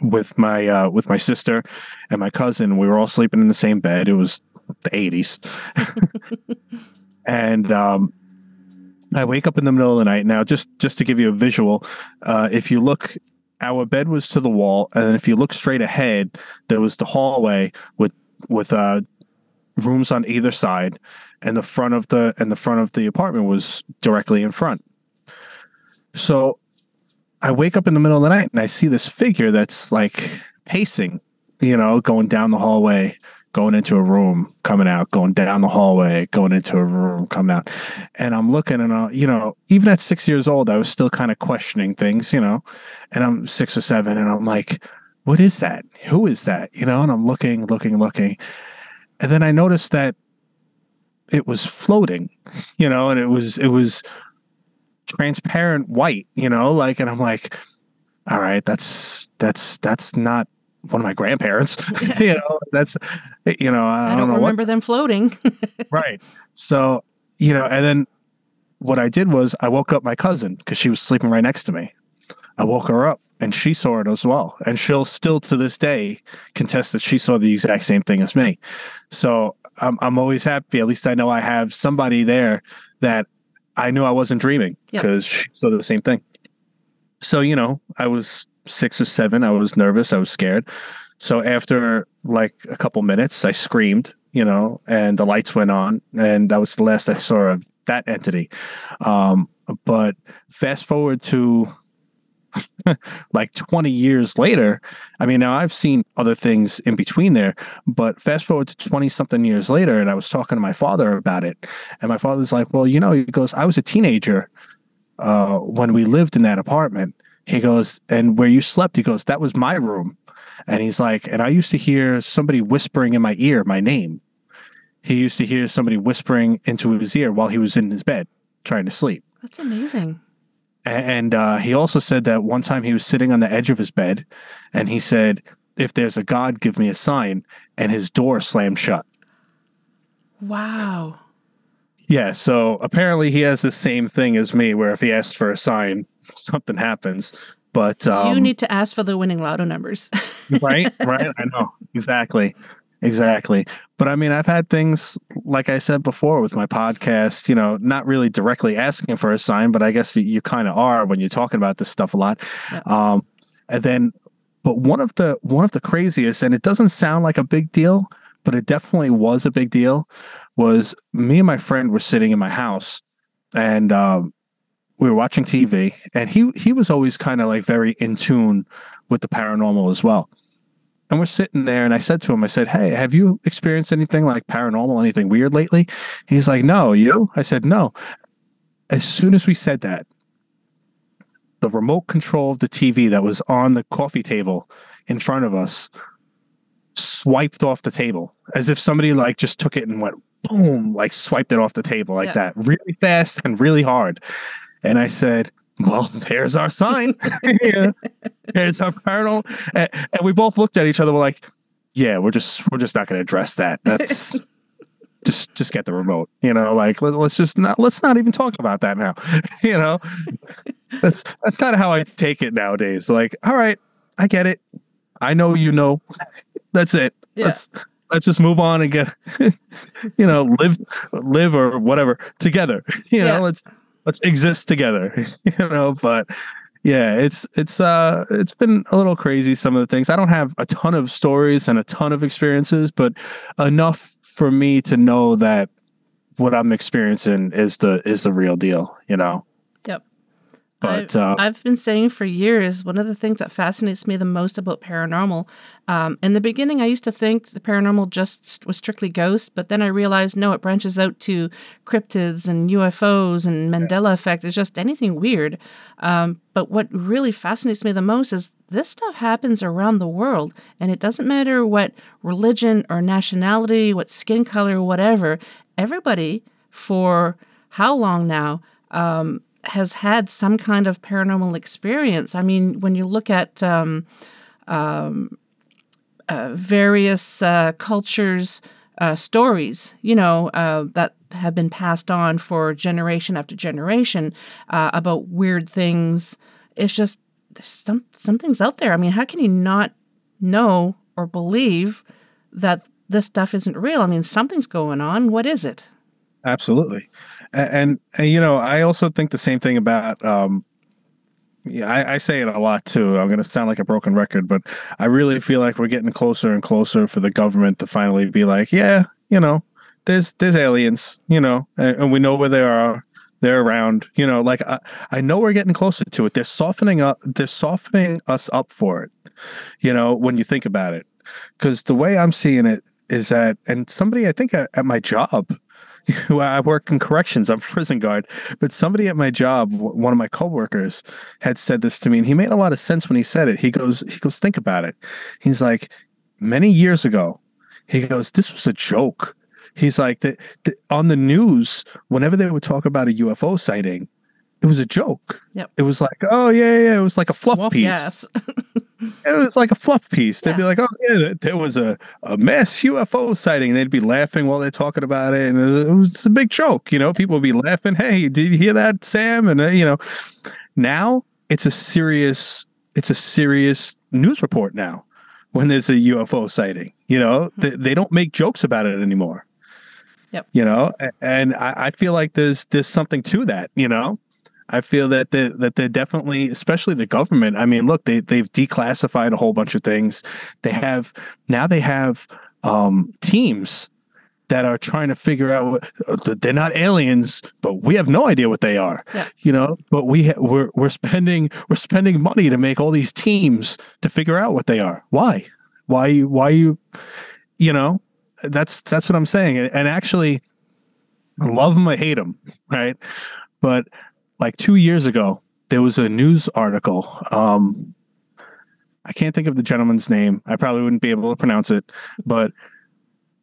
with my uh with my sister and my cousin. We were all sleeping in the same bed. It was the 80s. and um I wake up in the middle of the night. Now, just just to give you a visual, uh, if you look our bed was to the wall, and if you look straight ahead, there was the hallway with with uh, rooms on either side, and the front of the and the front of the apartment was directly in front. So I wake up in the middle of the night and I see this figure that's like pacing you know, going down the hallway, going into a room, coming out, going down the hallway, going into a room, coming out. And I'm looking and, uh, you know, even at six years old, I was still kind of questioning things, you know, and I'm six or seven and I'm like, what is that? Who is that? You know, and I'm looking, looking, looking. And then I noticed that it was floating, you know, and it was, it was transparent white, you know, like, and I'm like, all right, that's, that's, that's not one of my grandparents. you know, that's you know, I, I don't, know remember what, them floating. right. So, you know, and then what I did was I woke up my cousin because she was sleeping right next to me. I woke her up and she saw it as well. And she'll still to this day contest that she saw the exact same thing as me. So I'm I'm always happy. At least I know I have somebody there that I knew I wasn't dreaming because she saw the same thing. So, you know, I was six or seven. I was nervous. I was scared. So after like a couple minutes, I screamed, you know, and the lights went on, and that was the last I saw of that entity. Um, but fast forward to like 20 years later, I mean, now I've seen other things in between there, but fast forward to 20 something years later, and I was talking to my father about it. And my father's like, Well, you know, he goes, I was a teenager uh, when we lived in that apartment. He goes, And where you slept, he goes, That was my room. And he's like, And I used to hear somebody whispering in my ear my name. He used to hear somebody whispering into his ear while he was in his bed trying to sleep. That's amazing. And uh, he also said that one time he was sitting on the edge of his bed and he said, If there's a God, give me a sign. And his door slammed shut. Wow. Yeah. So apparently he has the same thing as me, where if he asks for a sign, something happens. But um, you need to ask for the winning lotto numbers. right, right. I know exactly, exactly. But I mean, I've had things like I said before with my podcast. You know, not really directly asking for a sign, but I guess you, you kind of are when you're talking about this stuff a lot. Yeah. Um, and then, but one of the one of the craziest, and it doesn't sound like a big deal, but it definitely was a big deal. Was me and my friend were sitting in my house, and um, we were watching TV, and he he was always kind of like very in tune with the paranormal as well. And we're sitting there, and I said to him, I said, Hey, have you experienced anything like paranormal, anything weird lately? He's like, No, you? I said, No. As soon as we said that, the remote control of the TV that was on the coffee table in front of us swiped off the table as if somebody like just took it and went boom, like swiped it off the table like Yeah. that really fast and really hard. And I said, well, there's our sign. yeah. It's our paranormal. And, and we both looked at each other. We're like, yeah, we're just we're just not going to address that. That's just just get the remote. You know, like let, let's just not let's not even talk about that now. you know, that's that's kind of how I take it nowadays. Like, all right, I get it. I know you know. That's it. Yeah. Let's let's just move on and get you know live live or whatever together. You Yeah. know, let's let's exist together. you know, but yeah, it's it's uh it's been a little crazy some of the things. I don't have a ton of stories and a ton of experiences, but enough for me to know that what I'm experiencing is the is the real deal, you know. But I've, uh I've been saying for years, one of the things that fascinates me the most about paranormal. Um, in the beginning, I used to think the paranormal just was strictly ghosts, but then I realized no, it branches out to cryptids and UFOs and Mandela effect. It's just anything weird. Um, but what really fascinates me the most is this stuff happens around the world, and it doesn't matter what religion or nationality, what skin color, whatever. Everybody, for how long now? Um, has had some kind of paranormal experience. I mean, when you look at um, um, uh, various uh, cultures' uh, stories, you know, uh, that have been passed on for generation after generation uh, about weird things, it's just there's some something's out there. I mean, how can you not know or believe that this stuff isn't real? I mean, something's going on. What is it? Absolutely, and, and you know, I also think the same thing about. um yeah, I, I say it a lot too. I'm going to sound like a broken record, but I really feel like we're getting closer and closer for the government to finally be like, yeah, you know, there's there's aliens, you know, and, and we know where they are. They're around, you know. Like I, I know we're getting closer to it. They're softening up. They're softening us up for it. You know, when you think about it, because the way I'm seeing it is that, and somebody I think at, at my job, I work in corrections, I'm a prison guard, but somebody at my job, one of my coworkers, had said this to me, and he made a lot of sense when he said it. He goes, he goes, think about it. He's like, many years ago, he goes, this was a joke. He's like that on the news, whenever they would talk about a UFO sighting, it was a joke. Yep. It was like, oh yeah, yeah, it was like a fluff Swamp piece. gas. It was like a fluff piece. They'd Yeah. be like, oh yeah, there was a, a mass UFO sighting. They'd be laughing while they're talking about it, and it was, a big joke. You know, people would be laughing. Hey, did you hear that, Sam? And uh, you know, now it's a serious, it's a serious news report now. When there's a UFO sighting, you know, they, they don't make jokes about it anymore. Yep. You know, and I, I feel like there's there's something to that. You know, I feel that they, that they're definitely, especially the government. I mean, look, they they've declassified a whole bunch of things. They have now they have um, teams that are trying to figure out what uh, they're not aliens, but we have no idea what they are. Yeah. You know, but we ha- we're we're spending we're spending money to make all these teams to figure out what they are. Why? Why you why you you know that's that's what I'm saying. And, and actually, I love them or hate them, right? But like two years ago, there was a news article. Um, I can't think of the gentleman's name. I probably wouldn't be able to pronounce it, but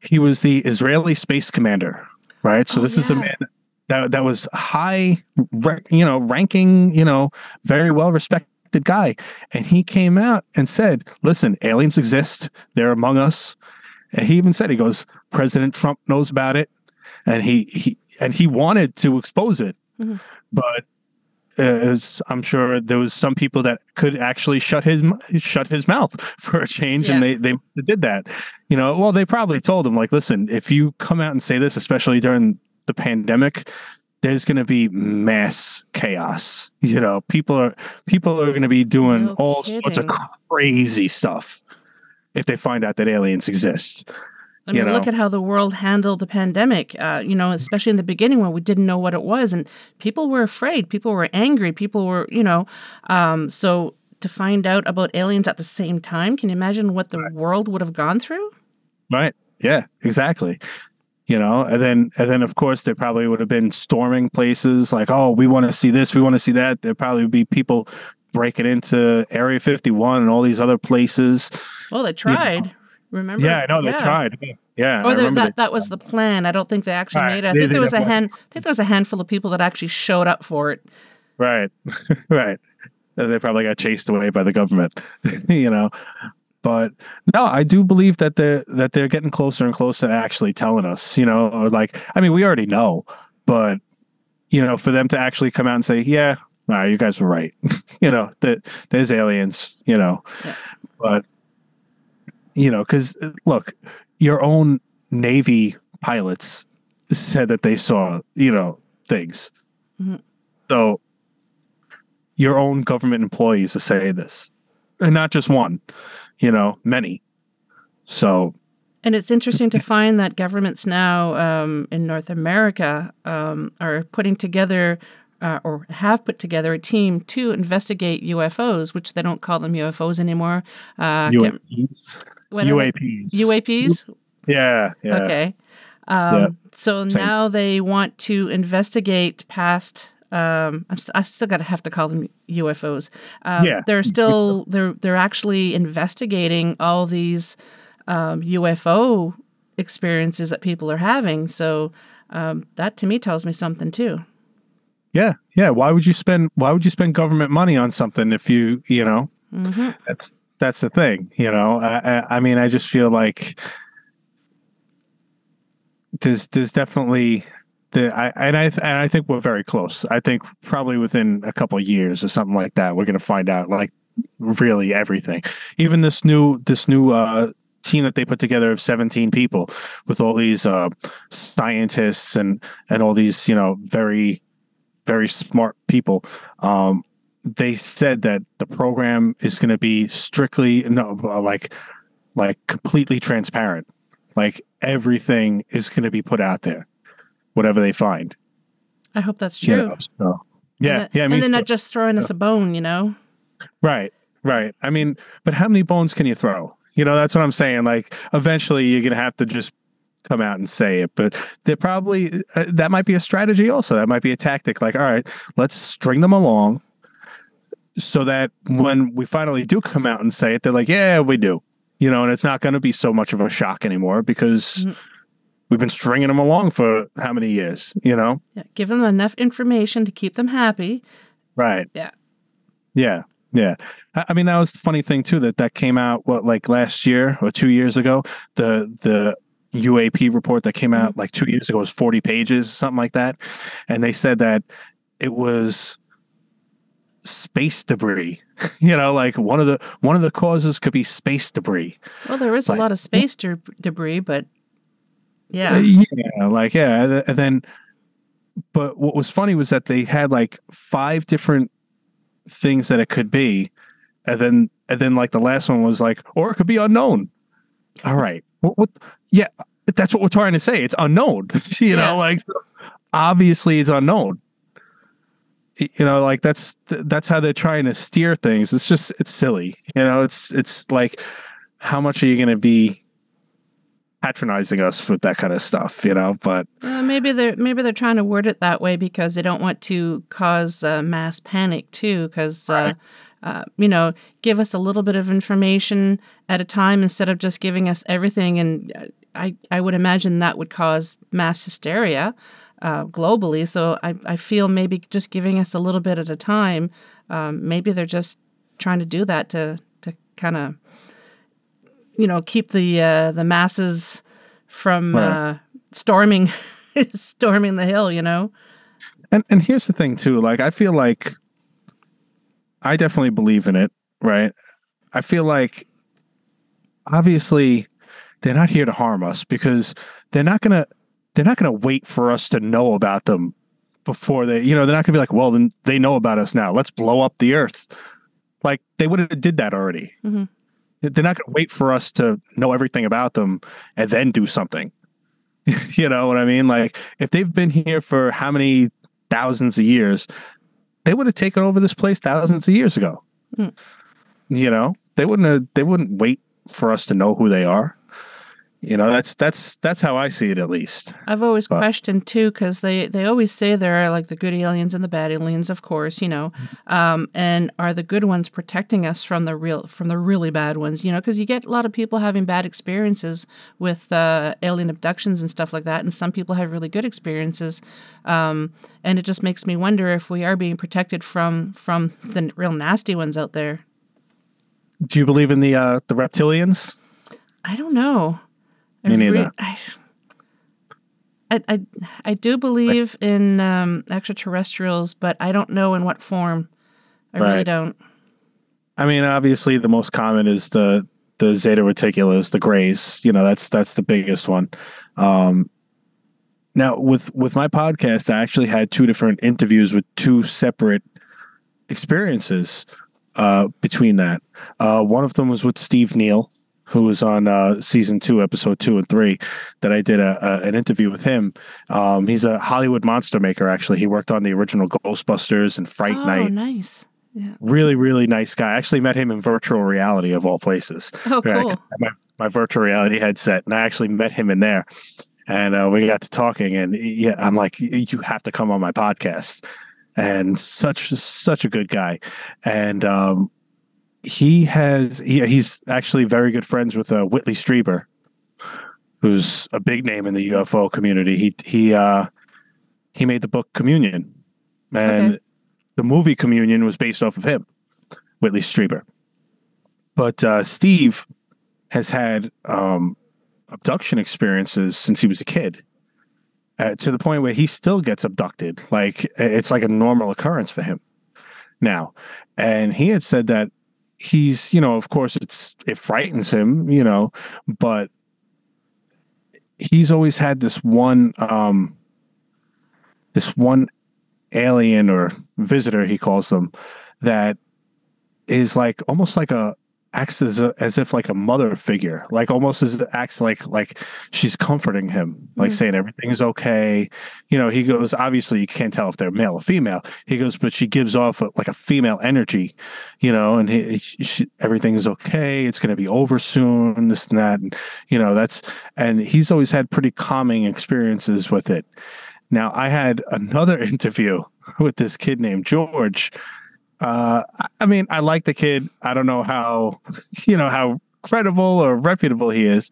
he was the Israeli space commander, right? So Oh, this is a man that that was high, you know, ranking, you know, very well respected guy, and he came out and said, "Listen, aliens exist. They're among us." And he even said, "He goes, President Trump knows about it, and he he and he wanted to expose it, Mhm. But." As I'm sure there was some people that could actually shut his shut his mouth for a change, and they they did that. You know, well, they probably told him like, listen, if you come out and say this, especially during the pandemic, there's going to be mass chaos. You know, people are people are going to be doing No all sorts of crazy stuff if they find out that aliens exist. I you mean, look at how the world handled the pandemic. Uh, you know, especially in the beginning when we didn't know what it was, and people were afraid, people were angry, people were, you know, um, so to find out about aliens at the same time, can you imagine what the world would have gone through? Right. Yeah, exactly. You know, and then and then of course there probably would have been storming places like, oh, we want to see this, we want to see that. there probably would be people breaking into Area 51 and all these other places. Well, they tried. Remember? Yeah, I know they Yeah. tried. Yeah. Or oh, remember that, that was the plan. I don't think they actually Right. made it. I They- think there was a hand. I think there was a handful of people that actually showed up for it. Right. right. They probably got chased away by the government, you know. But no, I do believe that they're that they're getting closer and closer to actually telling us, you know, or like I mean, we already know, but you know, for them to actually come out and say, Yeah, nah, you guys were right. you know, that there's aliens, you know. Yeah. But you know, because look, your own Navy pilots said that they saw, you know, things. Mhm. So your own government employees are saying this, and not just one, you know, many. So And it's interesting to find that governments now um, in North America um, are putting together uh, or have put together a team to investigate UFOs, which they don't call them UFOs anymore. Uh, UAPs, UAPs, UAPs? Yeah, yeah, Okay. Um, Yeah. So now they want to investigate past. Um, I'm st- I still got to have to call them UFOs. Um, Yeah. They're still they're they're actually investigating all these um, UFO experiences that people are having. So um, that to me tells me something too. yeah, yeah. Why would you spend? Why would you spend government money on something if you, you know, hmm that's that's the thing you know I, I, mean i just feel like there's there's definitely the I and I and I think we're very close. I think probably within a couple years or something like that, we're going to find out like really everything. Even this new this new uh, team that they put together of 17 people with all these uh, scientists and and all these you know very very smart people. Um, they said that the program is going to be strictly no like like completely transparent. Like everything is going to be put out there, whatever they find. I hope that's you true. know, so- yeah, and, yeah. I and mean, they're not just throwing us a bone, you know. right, right. I mean, but how many bones can you throw? You know, that's what I'm saying. Like, eventually, you're gonna have to just come out and say it. But they're probably uh, that might be a strategy. Also, that might be a tactic. Like, all right, let's string them along, so that when we finally do come out and say it, they're like, yeah, we do. You know, and it's not going to be so much of a shock anymore because. Mhm. We've been stringing them along for how many years, you know? Yeah, give them enough information to keep them happy. Right. Yeah. Yeah. Yeah. I mean, that was the funny thing too that that came out what like last year or two years ago. The the UAP report that came out like two years ago was forty pages, something like that, and they said that it was space debris. you know, like one of the one of the causes could be space debris. Well, there is Like- a lot of space de- debris, but Uh, yeah, yeah, like yeah, and and then, but what was funny was that they had like five different things that it could be, and then and then like the last one was like, or it could be unknown. All right, what? what yeah, that's what we're trying to say. It's unknown. you Yeah. know, like obviously it's unknown. You know, like that's that's how they're trying to steer things. It's just it's silly. You know, it's it's like how much are you going to be patronizing us with that kind of stuff, you know. But Uh, maybe they're maybe they're trying to word it that way because they don't want to cause uh, mass panic too. Because uh, uh, you know, give us a little bit of information at a time instead of just giving us everything. And uh, I I would imagine that would cause mass hysteria uh, globally. So I I feel maybe just giving us a little bit at a time. Um, maybe they're just trying to do that to to kind of you know keep the uh, the masses from Right. uh, storming storming the hill. You know. and and here's the thing too. Like I feel like I definitely believe in it, right? I feel like obviously they're not here to harm us because they're not gonna they're not gonna wait for us to know about them before they you know they're not gonna be like well then they know about us now. Let's blow up the earth. Like they would have did that already. Mhm. they're not gonna wait for us to know everything about them and then do something. You know what i mean? Like if they've been here for how many thousands of years they would have taken over this place thousands of years ago. Mm. you know? They wouldn't have they wouldn't wait for us to know who they are you know that's that's that's how i see it at least. I've always But- questioned too because they they always say there are like the good aliens and the bad aliens, of course, you know, um, and are the good ones protecting us from the real from the really bad ones, you know, because you get a lot of people having bad experiences with uh, alien abductions and stuff like that, and some people have really good experiences, um, and it just makes me wonder if we are being protected from from the real nasty ones out there. do you believe in the uh the reptilians? I don't know. I Me neither. I, I, I, I do believe in um, extraterrestrials, but I don't know in what form. I really don't. I mean, obviously, the most common is the the Zeta Reticulus, the Greys. You know, that's that's the biggest one. Um, now, with with my podcast, I actually had two different interviews with two separate experiences uh, between that. Uh, one of them was with Steve Neill, who was on uh, season two, episode two and three. That I did a, a an interview with him. Um, he's a Hollywood monster maker. Actually, he worked on the original Ghostbusters and Fright oh, Night nice. Yeah. really really nice guy i actually met him in virtual reality of all places Oh, cool. my, my virtual reality headset and i actually met him in there and uh, we got to talking and yeah i'm like you have to come on my podcast and such such a good guy and um he has he, he's actually very good friends with uh, whitley strieber who's a big name in the ufo community he he uh he made the book communion and Okay. the movie Communion was based off of him, Whitley Strieber. But uh, Steve has had um, abduction experiences since he was a kid, uh, to the point where he still gets abducted. Like it's like a normal occurrence for him now. And he had said that he's, you know, of course, it's it frightens him, you know, but he's always had this one, um, this one alien or visitor he calls them that is like almost like a acts as a, as if like a mother figure, like almost as acts like like she's comforting him, like Mhm. saying everything is okay. You know, he goes. Obviously, you can't tell if they're male or female. He goes, but she gives off a, like a female energy, you know, and he, she, everything is okay. It's going to be over soon. This and that, and you know, that's and he's always had pretty calming experiences with it. Now, I had another interview with this kid named George. Uh, I- mean, I like the kid. I don't know how, you know, how credible or reputable he is,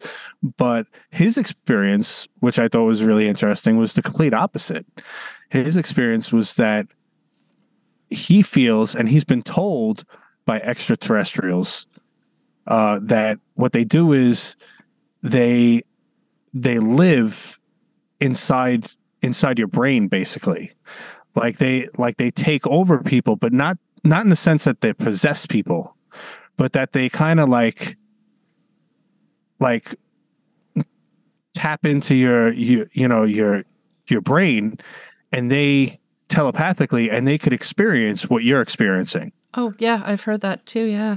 but his experience, which I thought was really interesting, was the complete opposite. His experience was that he feels, and he's been told by extraterrestrials, uh, that what they do is they they live inside inside your brain basically like they like they take over people but not not in the sense that they possess people but that they kind of like like tap into your you you know your your brain and they telepathically and they could experience what you're experiencing Oh, yeah, I've heard that too. Yeah.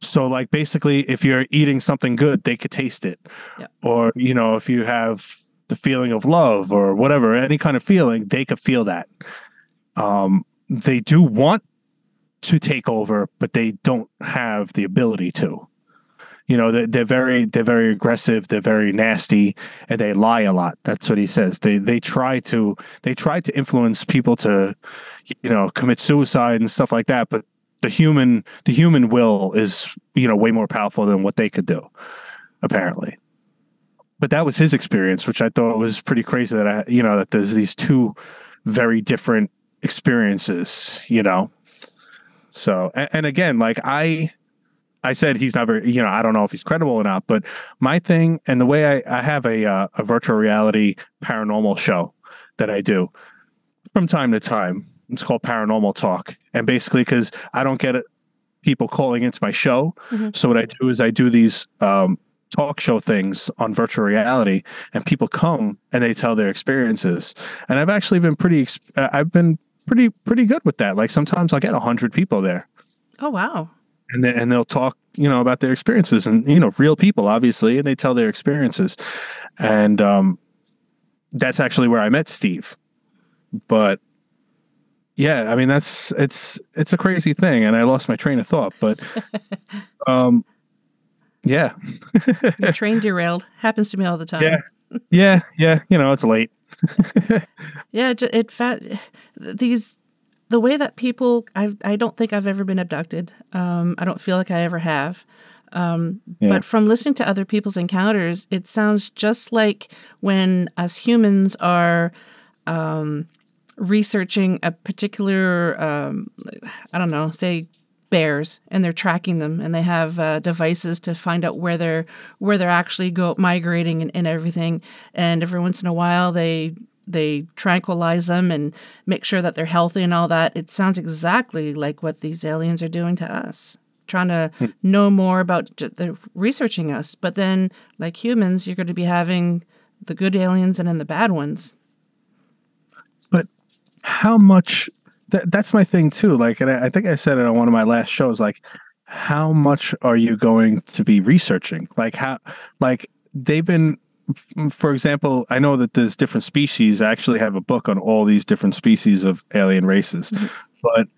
so like basically if you're eating something good they could taste it Yep. or you know if you have the feeling of love or whatever any kind of feeling they could feel that um they do want to take over but they don't have the ability to. You know they're, they're very they're very aggressive they're very nasty and they lie a lot. That's what he says. They they try to they try to influence people to you know commit suicide and stuff like that but the human the human will is you know way more powerful than what they could do apparently. But that was his experience which i thought was pretty crazy that i you know that there's these two very different experiences you know so and, and again like i i said he's not very you know i don't know if he's credible or not but my thing and the way i, I have a uh, a virtual reality paranormal show that i do from time to time it's called paranormal talk. And basically because i don't get people calling into my show. Mhm. so what i do is i do these um talk show things on virtual reality and people come and they tell their experiences. And i've actually been pretty i've been pretty pretty good with that like sometimes i'll get 100 people there Oh, wow. and then and they'll talk you know about their experiences and you know real people obviously and they tell their experiences and um that's actually where i met steve but yeah i mean that's it's it's a crazy thing and i lost my train of thought but um yeah Your train derailed. Happens to me all the time. Yeah. Yeah yeah you know it's late Yeah, it, fat these the way that people I I don't think I've ever been abducted. Um, I don't feel like I ever have. Um, Yeah. But from listening to other people's encounters, it sounds just like when us humans are um, researching a particular um, I don't know, say bears and they're tracking them and they have uh, devices to find out where they're where they're actually go migrating and, and everything. And every once in a while they they tranquilize them and make sure that they're healthy and all that. It sounds exactly like what these aliens are doing to us trying to know more about they're researching us. But then like humans you're going to be having the good aliens and then the bad ones. But how much that, that's my thing too like and I, I think i said it on one of my last shows like how much are you going to be researching? Like how like they've been for example i know that there's different species. I actually have a book on all these different species of alien races but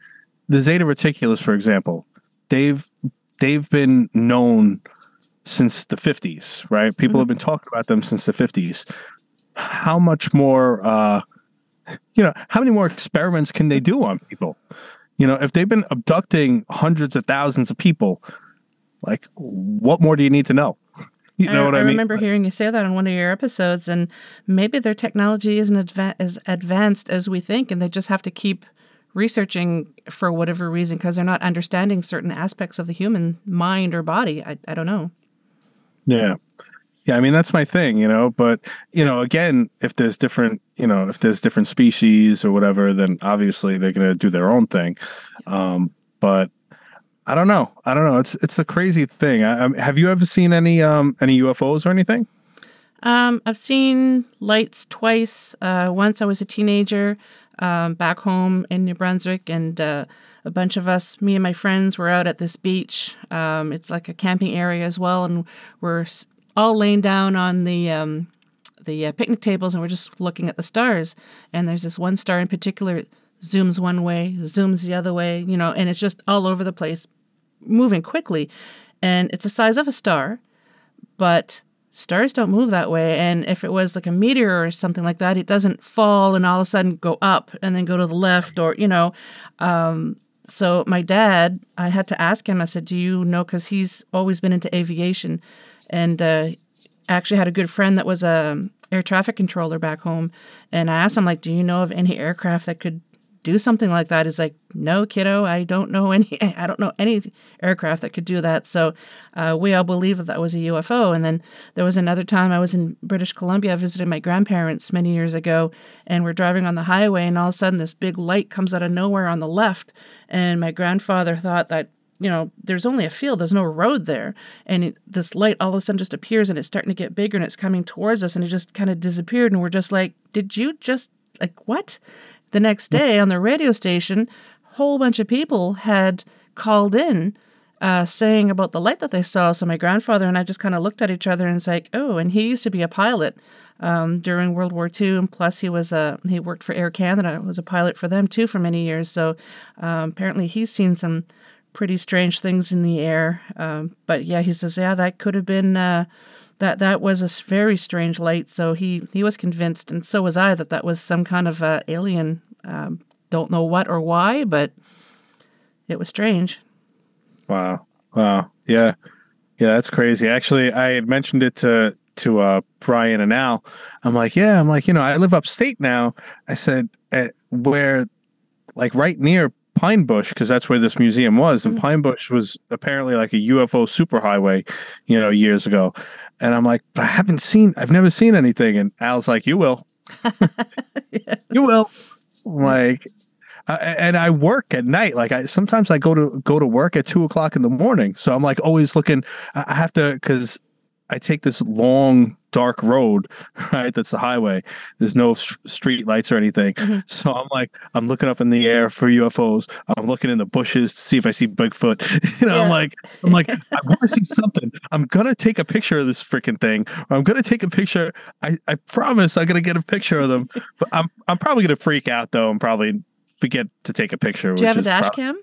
the zeta reticulus for example they've they've been known since the 50s right? People Mhm. have been talking about them since the 50s how much more uh you know how many more experiments can they do on people you know if they've been abducting hundreds of thousands of people like what more do you need to know you know I, what i, I mean I remember hearing you say that on one of your episodes, and maybe their technology isn't adva- as advanced as we think, and they just have to keep researching for whatever reason because they're not understanding certain aspects of the human mind or body. I, I don't know. yeah yeah i mean that's my thing you know but you know again if there's different you know if there's different species or whatever then obviously they're going to do their own thing um but i don't know i don't know it's it's a crazy thing I, I, have you ever seen any um any ufos or anything Um, I've seen lights twice. Uh, once I was a teenager. um, back home in New Brunswick, and uh, a bunch of us, me and my friends, were out at this beach. Um, it's like a camping area as well, and we're all laying down on the um, the uh, picnic tables, and we're just looking at the stars. And there's this one star in particular, zooms one way, zooms the other way, you know, and it's just all over the place, moving quickly, and it's the size of a star, but stars don't move that way. And if it was like a meteor or something like that, it doesn't fall and all of a sudden go up and then go to the left or, you know. Um, so my dad, I had to ask him, I said, Do you know? Because he's always been into aviation and uh, actually had a good friend that was a air traffic controller back home. And I asked him, like, Do you know of any aircraft that could do something like that is like no kiddo i don't know any i don't know any aircraft that could do that so uh, we all believe that that was a ufo and then there was another time i was in british columbia visiting my grandparents many years ago and we're driving on the highway and all of a sudden this big light comes out of nowhere on the left and my grandfather thought that you know, there's only a field, there's no road there. And it, this light all of a sudden just appears and it's starting to get bigger and it's coming towards us and it just kind of disappeared. And we're just like, did you just, like, what? The next day on the radio station, a whole bunch of people had called in uh, saying about the light that they saw. So my grandfather and I just kind of looked at each other and it's like, oh, and he used to be a pilot um, during World War II, and plus he was a he worked for Air Canada, was a pilot for them too for many years. So um, apparently he's seen some pretty strange things in the air. Um, but yeah, he says, yeah, that could have been. Uh, that that was a very strange light. So he he was convinced, and so was I, that that was some kind of uh, alien. Um, don't know what or why, but it was strange. Wow. Wow. Yeah. Yeah, that's crazy. Actually, I had mentioned it to to uh Brian and Al. I'm like, yeah, I'm like, you know, I live upstate now. I said uh, where like right near Pine Bush because that's where this museum was and Mhm. Pine Bush was apparently like a UFO superhighway, you know, years ago. And I'm like, but I haven't seen I've never seen anything and Al's like, you will. You will. I'm like uh, and I work at night. Like I sometimes I go to go to work at two o'clock in the morning. So I'm like always looking. I I have to because I take this long dark road, right? That's the highway. There's no street lights or anything. Mhm. So I'm like I'm looking up in the air for UFOs. I'm looking in the bushes to see if I see Bigfoot. you know, I'm like I'm like I want to see something. I'm gonna take a picture of this freaking thing. Or I'm gonna take a picture. I I promise I'm gonna get a picture of them. But I'm I'm probably gonna freak out though and probably forget to take a picture. Do you have a dash prob- cam?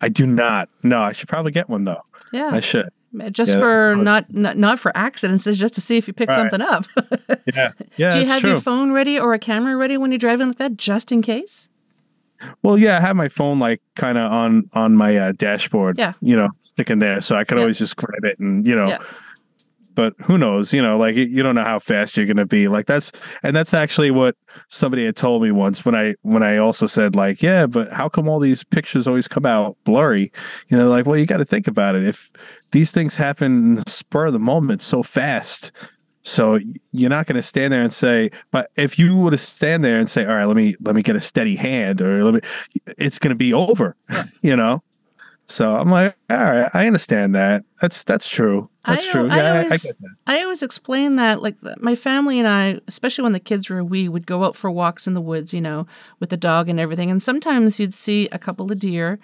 I do not. No, I should probably get one though. Yeah, I should. Just yeah, for not, not not for accidents, it's just to see if you pick Right. something up. Yeah. Yeah. Do you have true. your phone ready or a camera ready when you're driving like that, just in case? well, yeah, I have my phone like kind of on on my uh, dashboard. Yeah. You know, sticking there, so I can Yeah. always just grab it and you know. Yeah. But who knows? You know, like you- don't know how fast you're gonna be. Like that's and that's actually what somebody had told me once when I when I also said like, yeah, but how come all these pictures always come out blurry? You know, like well, you got to think about it. If these things happen in the spur of the moment so fast, so you're not going to stand there and say, but if you were to stand there and say, all right, let me let me get a steady hand, or let me, it's going to be over. you know. So I'm like, all right, I understand that. That's that's true. That's I, true. I Yeah, I, I always- get that. I always explain that, like the, my family and I, especially when the kids were wee, would go out for walks in the woods, you know, with the dog and everything. And sometimes you'd see a couple of deer,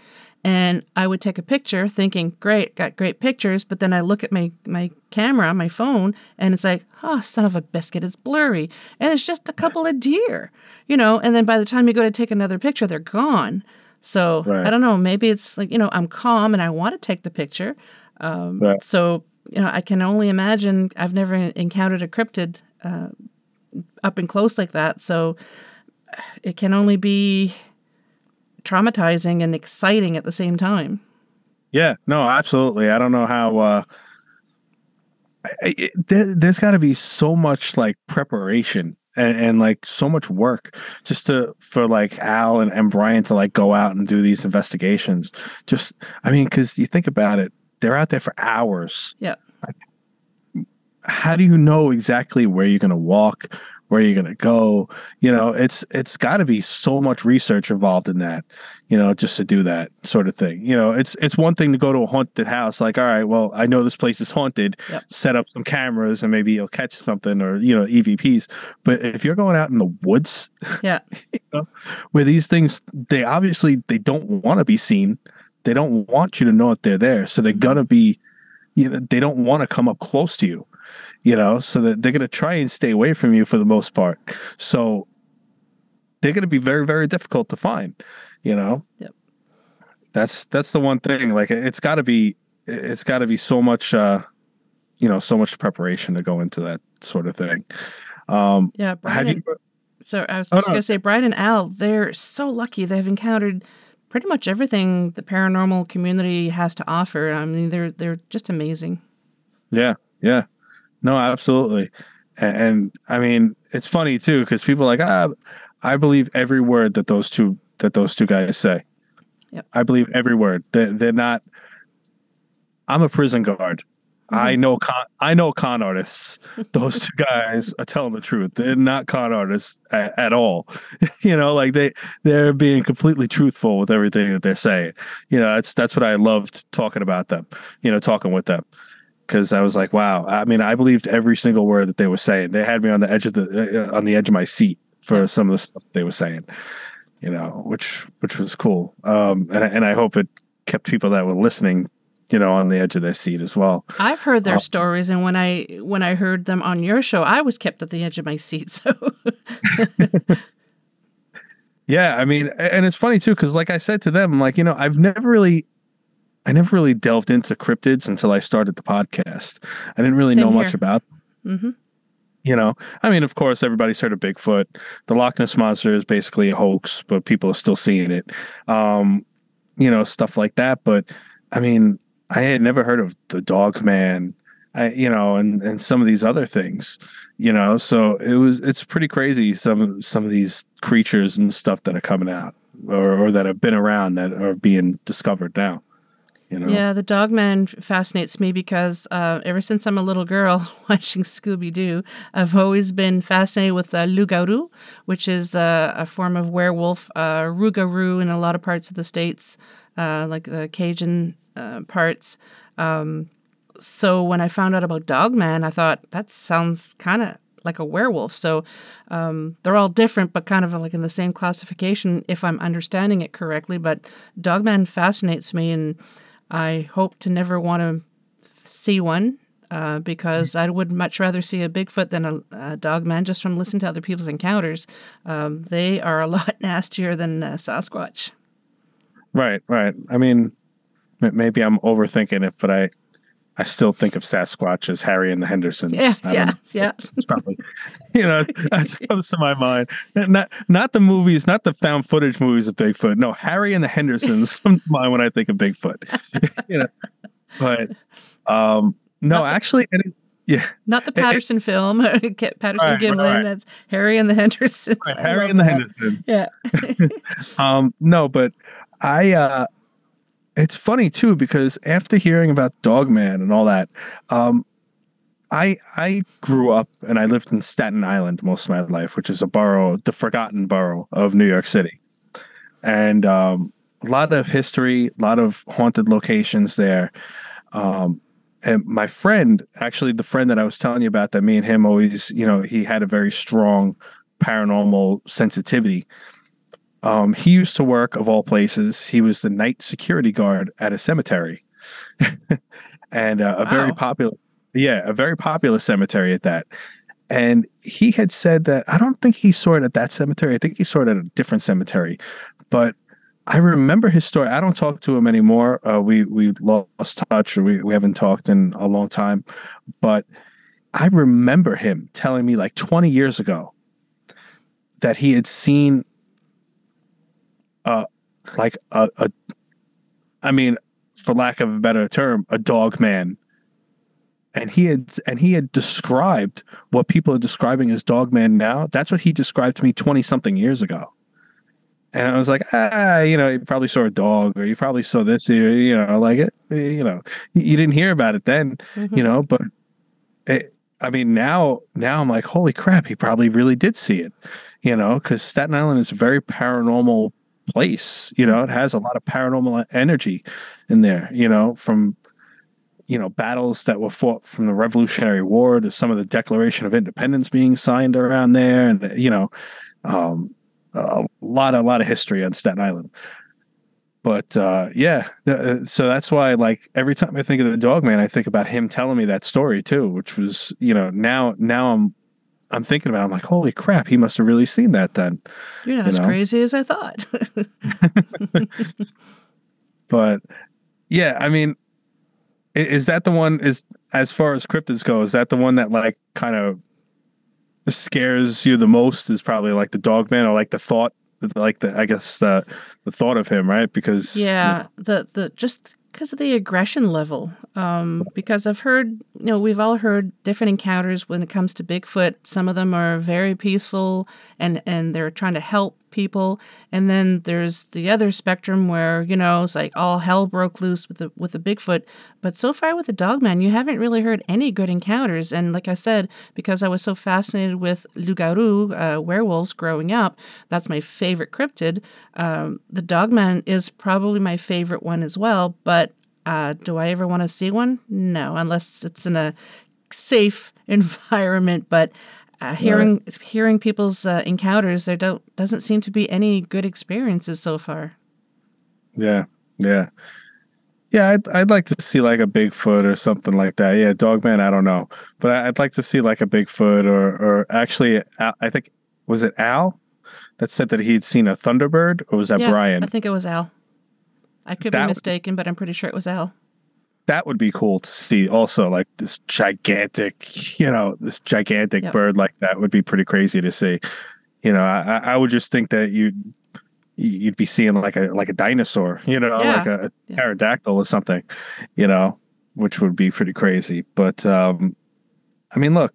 and I would take a picture, thinking, "Great, got great pictures." But then I look at my my camera, my phone, and it's like, "Oh, son of a biscuit, it's blurry," and it's just a couple of deer, you know. And then by the time you go to take another picture, they're gone. So Right. I don't know. Maybe it's like you know, I'm calm and I want to take the picture. Um, Right. So you know, I can only imagine. I've never encountered a cryptid uh, up and close like that, so it can only be traumatizing and exciting at the same time. Yeah, no, absolutely. I don't know how. uh I- I- it, there, There's got to be so much like preparation and, and like so much work just to for like Al and, and Brian to like go out and do these investigations. Just, I mean, because you think about it, they're out there for hours. Yeah. How do you know exactly where you're going to walk, where you're going to go? You know, it's it's got to be so much research involved in that you know, just to do that sort of thing. You know, it's it's one thing to go to a haunted house, like, all right, well, I know this place is haunted, Yep. set up some cameras and maybe you'll catch something or, you know, EVPs. But if you're going out in the woods, Yeah. where these things they obviously they don't want to be seen they don't want you to know that they're there so they're mm-hmm. gonna be you know they don't want to come up close to you you know so that they're gonna try and stay away from you for the most part so they're gonna be very very difficult to find you know Yep. that's that's the one thing like it's got to be it's got to be so much uh you know so much preparation to go into that sort of thing um Yeah, Brian. you so I was Oh, just no. gonna say, Brian and Al, they're so lucky. They've encountered pretty much everything the paranormal community has to offer. I mean, they're they're just amazing. Yeah, yeah, no, absolutely, and, and I mean it's funny too because people are like ah, I believe every word that those two that those two guys say. Yep. I believe every word. They they're not. I'm a prison guard. I know con I know con artists. Those two guys are telling the truth. They're not con artists at, at all. you know, like they they're being completely truthful with everything that they're saying. You know, that's that's what I loved talking about them. You know, talking with them because I was like, wow. I mean, I believed every single word that they were saying. They had me on the edge of the uh, on the edge of my seat for Yeah. some of the stuff they were saying. You know, which which was cool. Um, and I- and I hope it kept people that were listening, you know, on the edge of their seat as well. I've heard their Oh. stories, and when I when I heard them on your show, I was kept at the edge of my seat. So Yeah, I mean, and it's funny too because, like I said to them, like you know, I've never really, I never really delved into cryptids until I started the podcast. I didn't really Same know much here. about. Mhm. You know, I mean, of course, everybody's heard of Bigfoot. The Loch Ness monster is basically a hoax, but people are still seeing it. Um, you know, stuff like that. But I mean, I had never heard of the Dog Man. I, you know, and and some of these other things, you know. So it was it's pretty crazy some some of these creatures and stuff that are coming out or, or that have been around that are being discovered now. You know, yeah, the Dogman fascinates me because uh, ever since I'm a little girl watching Scooby Doo, I've always been fascinated with uh, Loup-garou, which is uh, a form of werewolf. Uh, Rougarou in a lot of parts of the states, uh, like the Cajun uh, parts. Um, so when I found out about Dogman, I thought that sounds kind of like a werewolf. So um, they're all different, but kind of like in the same classification, if I'm understanding it correctly. But Dogman fascinates me, and I hope to never want to see one uh, because I would much rather see a Bigfoot than a, a Dogman. Just from listening to other people's encounters, um, they are a lot nastier than uh, Sasquatch. right, right. I mean, maybe I'm overthinking it, but I I still think of Sasquatch as Harry and the Hendersons. Yeah, yeah, know. yeah. It's probably you know that's, what comes to my mind. Not not the movies, not the found footage movies of Bigfoot. No, Harry and the Hendersons come to mind when I think of Bigfoot. you know, but um, no, Not actually, and it- yeah, Not the It- it- Patterson film, Patterson Right, right, Gimlin. right. That's Harry and the Hendersons. I Harry and the that. Hendersons. Yeah. Um, no, but I uh it's funny too because after hearing about Dogman and all that, um I I grew up and I lived in Staten Island most of my life, which is a borough, the forgotten borough of New York City. And um a lot of history, a lot of haunted locations there. Um and my friend, actually the friend that I was telling you about that me and him always, you know, he had a very strong paranormal sensitivity um, he used to work, of all places, he was the night security guard at a cemetery, and uh, a very popular, yeah, a very popular cemetery at that. And he had said that I don't think he saw it at that cemetery. I think he saw it at a different cemetery, but I remember his story. I don't talk to him anymore. Uh, we we lost touch, or we, we haven't talked in a long time. But I remember him telling me like 20 years ago that he had seen uh like a, a I mean, for lack of a better term, a dog man. And he had and he had described what people are describing as dog man now. That's what he described to me 20 something years ago. And I was like, ah, you know, you probably saw a dog or you probably saw this, you you know, like it, you know, you didn't hear about it then, Mhm. you know, but it, I mean, now, now I'm like, holy crap, he probably really did see it, you know, because Staten Island is a very paranormal place. You know, it has a lot of paranormal energy in there, you know, from, you know, battles that were fought from the Revolutionary War to some of the Declaration of Independence being signed around there. And, you know, um, a lot, a lot of history on Staten Island. But uh, yeah, so that's why, like, every time I think of the dog man, I think about him telling me that story too, which was, you know, now, now I'm, I'm thinking about. It, I'm like, holy crap, he must have really seen that then. You're not You as know? crazy as I thought. But yeah, I mean, is that the one? Is as far as cryptids go, is that the one that like kind of scares you the most? Is probably like the dog man or like the thought, like the I guess the the thought of him, right? Because yeah, the the just because of the aggression level. Um, because I've heard, you know, we've all heard different encounters when it comes to Bigfoot. Some of them are very peaceful and and they're trying to help people, and then there's the other spectrum where you know it's like all hell broke loose with the with the Bigfoot. But so far with the Dogman, you haven't really heard any good encounters. And like I said, because I was so fascinated with Loup-garou uh, werewolves growing up, that's my favorite cryptid. Um, the Dogman is probably my favorite one as well. But uh, do I ever want to see one? No, unless it's in a safe environment. But uh, hearing hearing people's uh, encounters, there don't doesn't seem to be any good experiences so far. yeah, yeah, yeah. I'd I'd like to see like a Bigfoot or something like that. Yeah, Dogman. I don't know, but I'd like to see like a Bigfoot or or actually, I think was it Al that said that he'd seen a Thunderbird, or was that yeah, Brian? I think it was Al. I could That be mistaken, but I'm pretty sure it was Al. That would be cool to see also like this gigantic you know this gigantic Yep. bird like that would be pretty crazy to see you know i, I- would just think that you'd you'd be seeing like a like a dinosaur you know Yeah. like a Yeah. pterodactyl or something you know which would be pretty crazy but um i mean look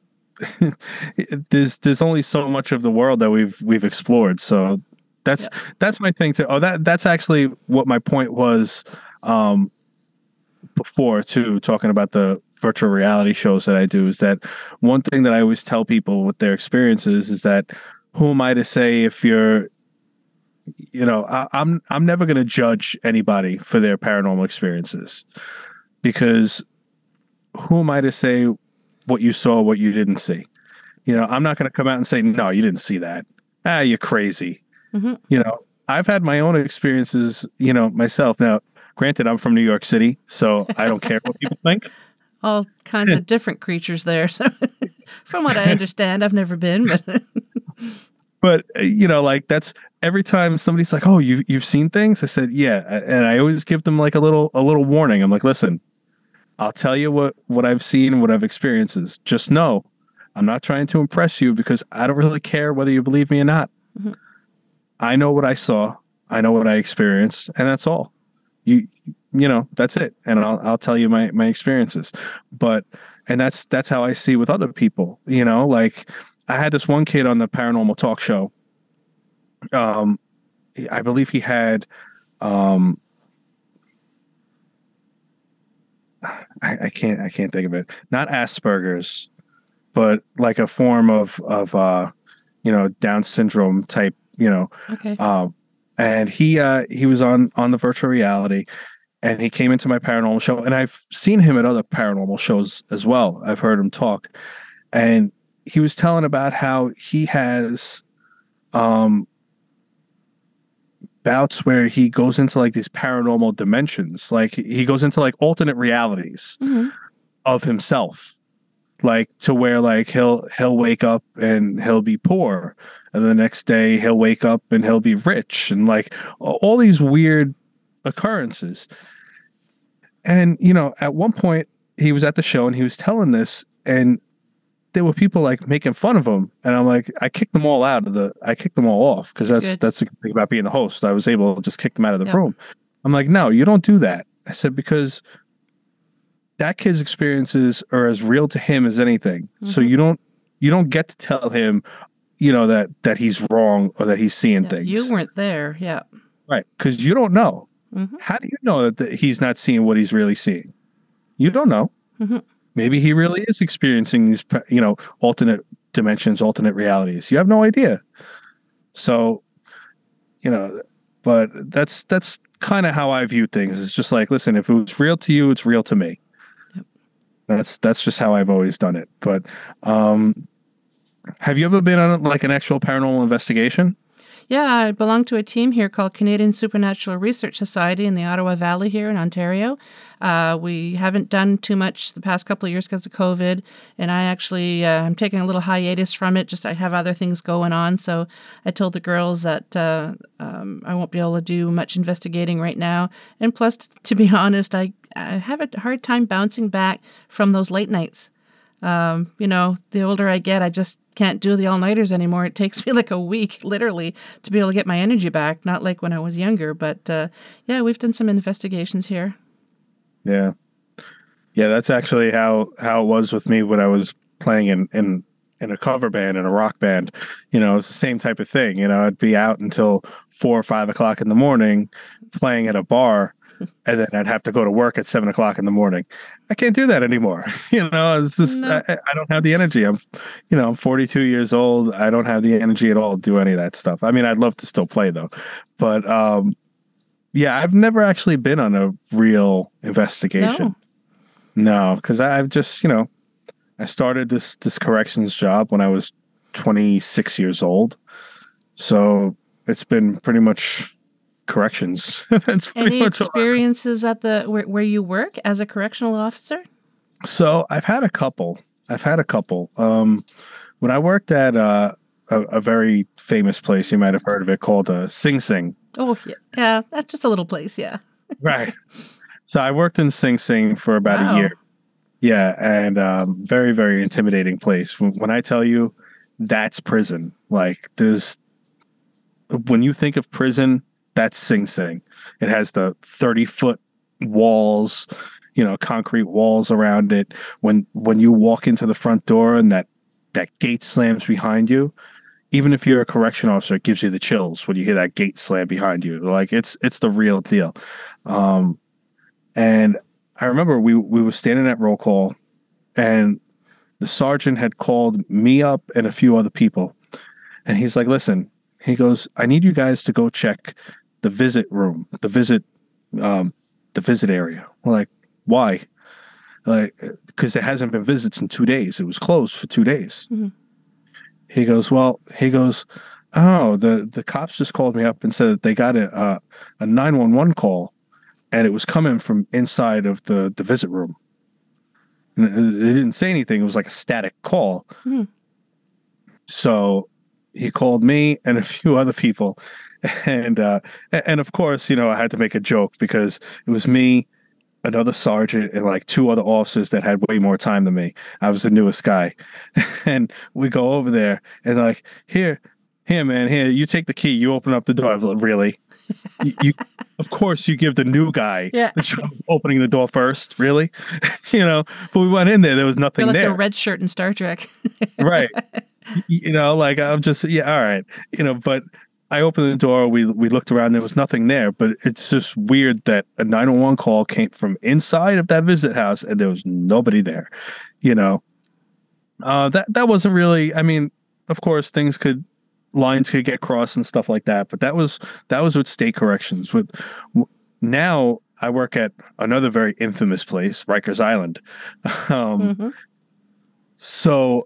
there's there's only so much of the world that we've we've explored so that's that's my thing too oh that that's actually what my point was um before too talking about the virtual reality shows that I do is that one thing that I always tell people with their experiences is that who am I to say if you're you know I, I'm I'm never going to judge anybody for their paranormal experiences because who am I to say what you saw what you didn't see? You know I'm not going to come out and say no you didn't see that. Ah you're crazy. Mhm. you know I've had my own experiences you know myself. Now granted i'm from new york city so i don't care what people think. All kinds of different creatures there. So, from what I understand, I've never been, but but you know like that's every time somebody's like oh you you've seen things? I said yeah and i always give them like a little a little warning. I'm like listen i'll tell you what what i've seen what i've experiences just know i'm not trying to impress you because i don't really care whether you believe me or not. Mhm. i know what i saw. I know what i experienced and that's all you you know that's it. And i'll i'll tell you my my experiences. But and that's that's how i see with other people you know like i had this one kid on the paranormal talk show. Um i believe he had um I, I can't i can't think of it. Not asperger's but like a form of of uh you know down syndrome type you know okay. um, and he uh, he was on on the virtual reality, and he came into my paranormal show, and I've seen him at other paranormal shows as well. I've heard him talk, and he was telling about how he has um bouts where he goes into like these paranormal dimensions like he goes into like alternate realities Mhm. of himself like to where like he'll he'll wake up and he'll be poor and the next day he'll wake up and he'll be rich and like all these weird occurrences and you know at one point he was at the show and he was telling this and there were people like making fun of him and i'm like i kicked them all out of the i kicked them all off because that's Good. that's the thing about being the host i was able to just kick them out of the Yeah. room i'm like no you don't do that i said because that kid's experiences are as real to him as anything so Mhm. you don't you don't get to tell him you know that that he's wrong or that he's seeing Yeah, things you weren't there. Yeah. right because you don't know Mhm. how do you know that, he's not seeing what he's really seeing you don't know Mhm. maybe he really is experiencing these you know alternate dimensions alternate realities you have no idea so you know but that's that's kind of how i view things it's just like listen if it was real to you it's real to me Yep. that's that's just how i've always done it but um have you ever been on like an actual paranormal investigation Yeah, I belong to a team here called Canadian Supernatural Research Society in the Ottawa Valley here in Ontario. Uh, we haven't done too much the past couple of years because of COVID, and I actually uh, I'm taking a little hiatus from it. Just I have other things going on, so I told the girls that uh, um, I won't be able to do much investigating right now. And plus, to be honest, I, I have a hard time bouncing back from those late nights. Um, you know, the older I get, I just can't do the all nighters anymore. It takes me like a week, literally, to be able to get my energy back. Not like when I was younger, but uh, yeah, we've done some investigations here. Yeah, yeah, that's actually how how it was with me when I was playing in in in a cover band and a rock band. You know, it's the same type of thing. You know, I'd be out until four or five o'clock in the morning playing at a bar and then I'd have to go to work at seven o'clock in the morning. I can't do that anymore. You know, it's just no. I, I, don't have the energy. I'm, you know, I'm 42 years old. I don't have the energy at all to do any of that stuff. I mean, I'd love to still play though, but um, yeah, I've never actually been on a real investigation. No, because no, I've just, you know, I started this this corrections job when I was 26 years old, so it's been pretty much corrections. That's pretty Any much experiences at the where, where you work as a correctional officer? So I've had a couple. I've had a couple. Um, when I worked at uh, a, a, very famous place, you might have heard of it, called uh, Sing Sing. Oh yeah, yeah, that's just a little place, yeah. right. So I worked in Sing Sing for about wow. a year. Yeah, and um, very very intimidating place. When, when I tell you, that's prison. Like there's when you think of prison, that's Sing Sing. It has the 30 foot walls, you know, concrete walls around it. When when you walk into the front door and that that gate slams behind you, even if you're a correction officer, it gives you the chills when you hear that gate slam behind you. Like it's it's the real deal. Um, and I remember we we were standing at roll call, and the sergeant had called me up and a few other people, and he's like, "Listen," he goes, "I need you guys to go check the visit room, the visit, um, the visit area. We're like, why? Like, because it hasn't been visits in two days. It was closed for two days. Mm-hmm. He goes, well, he goes, oh, the the cops just called me up and said that they got a a nine one one call, and it was coming from inside of the the visit room. And they didn't say anything. It was like a static call. Mm-hmm. So he called me and a few other people and uh, and of course, you know, I had to make a joke because it was me, another sergeant, and like two other officers that had way more time than me. I was the newest guy, and we go over there and like, here, here, man, here, you take the key, you open up the door. Really? you, you, of course, you give the new guy yeah. the job opening the door first. Really, you know. But we went in there, there was nothing like there. The red shirt in Star Trek, right? You know, like I'm just yeah, all right, you know, but I opened the door. We we looked around. There was nothing there, but it's just weird that a 911 call came from inside of that visit house and there was nobody there. You know, uh, that that wasn't really. I mean, of course, things could lines could get crossed and stuff like that, but that was that was with state corrections. With now, I work at another very infamous place, Rikers Island. Um, mm-hmm. So,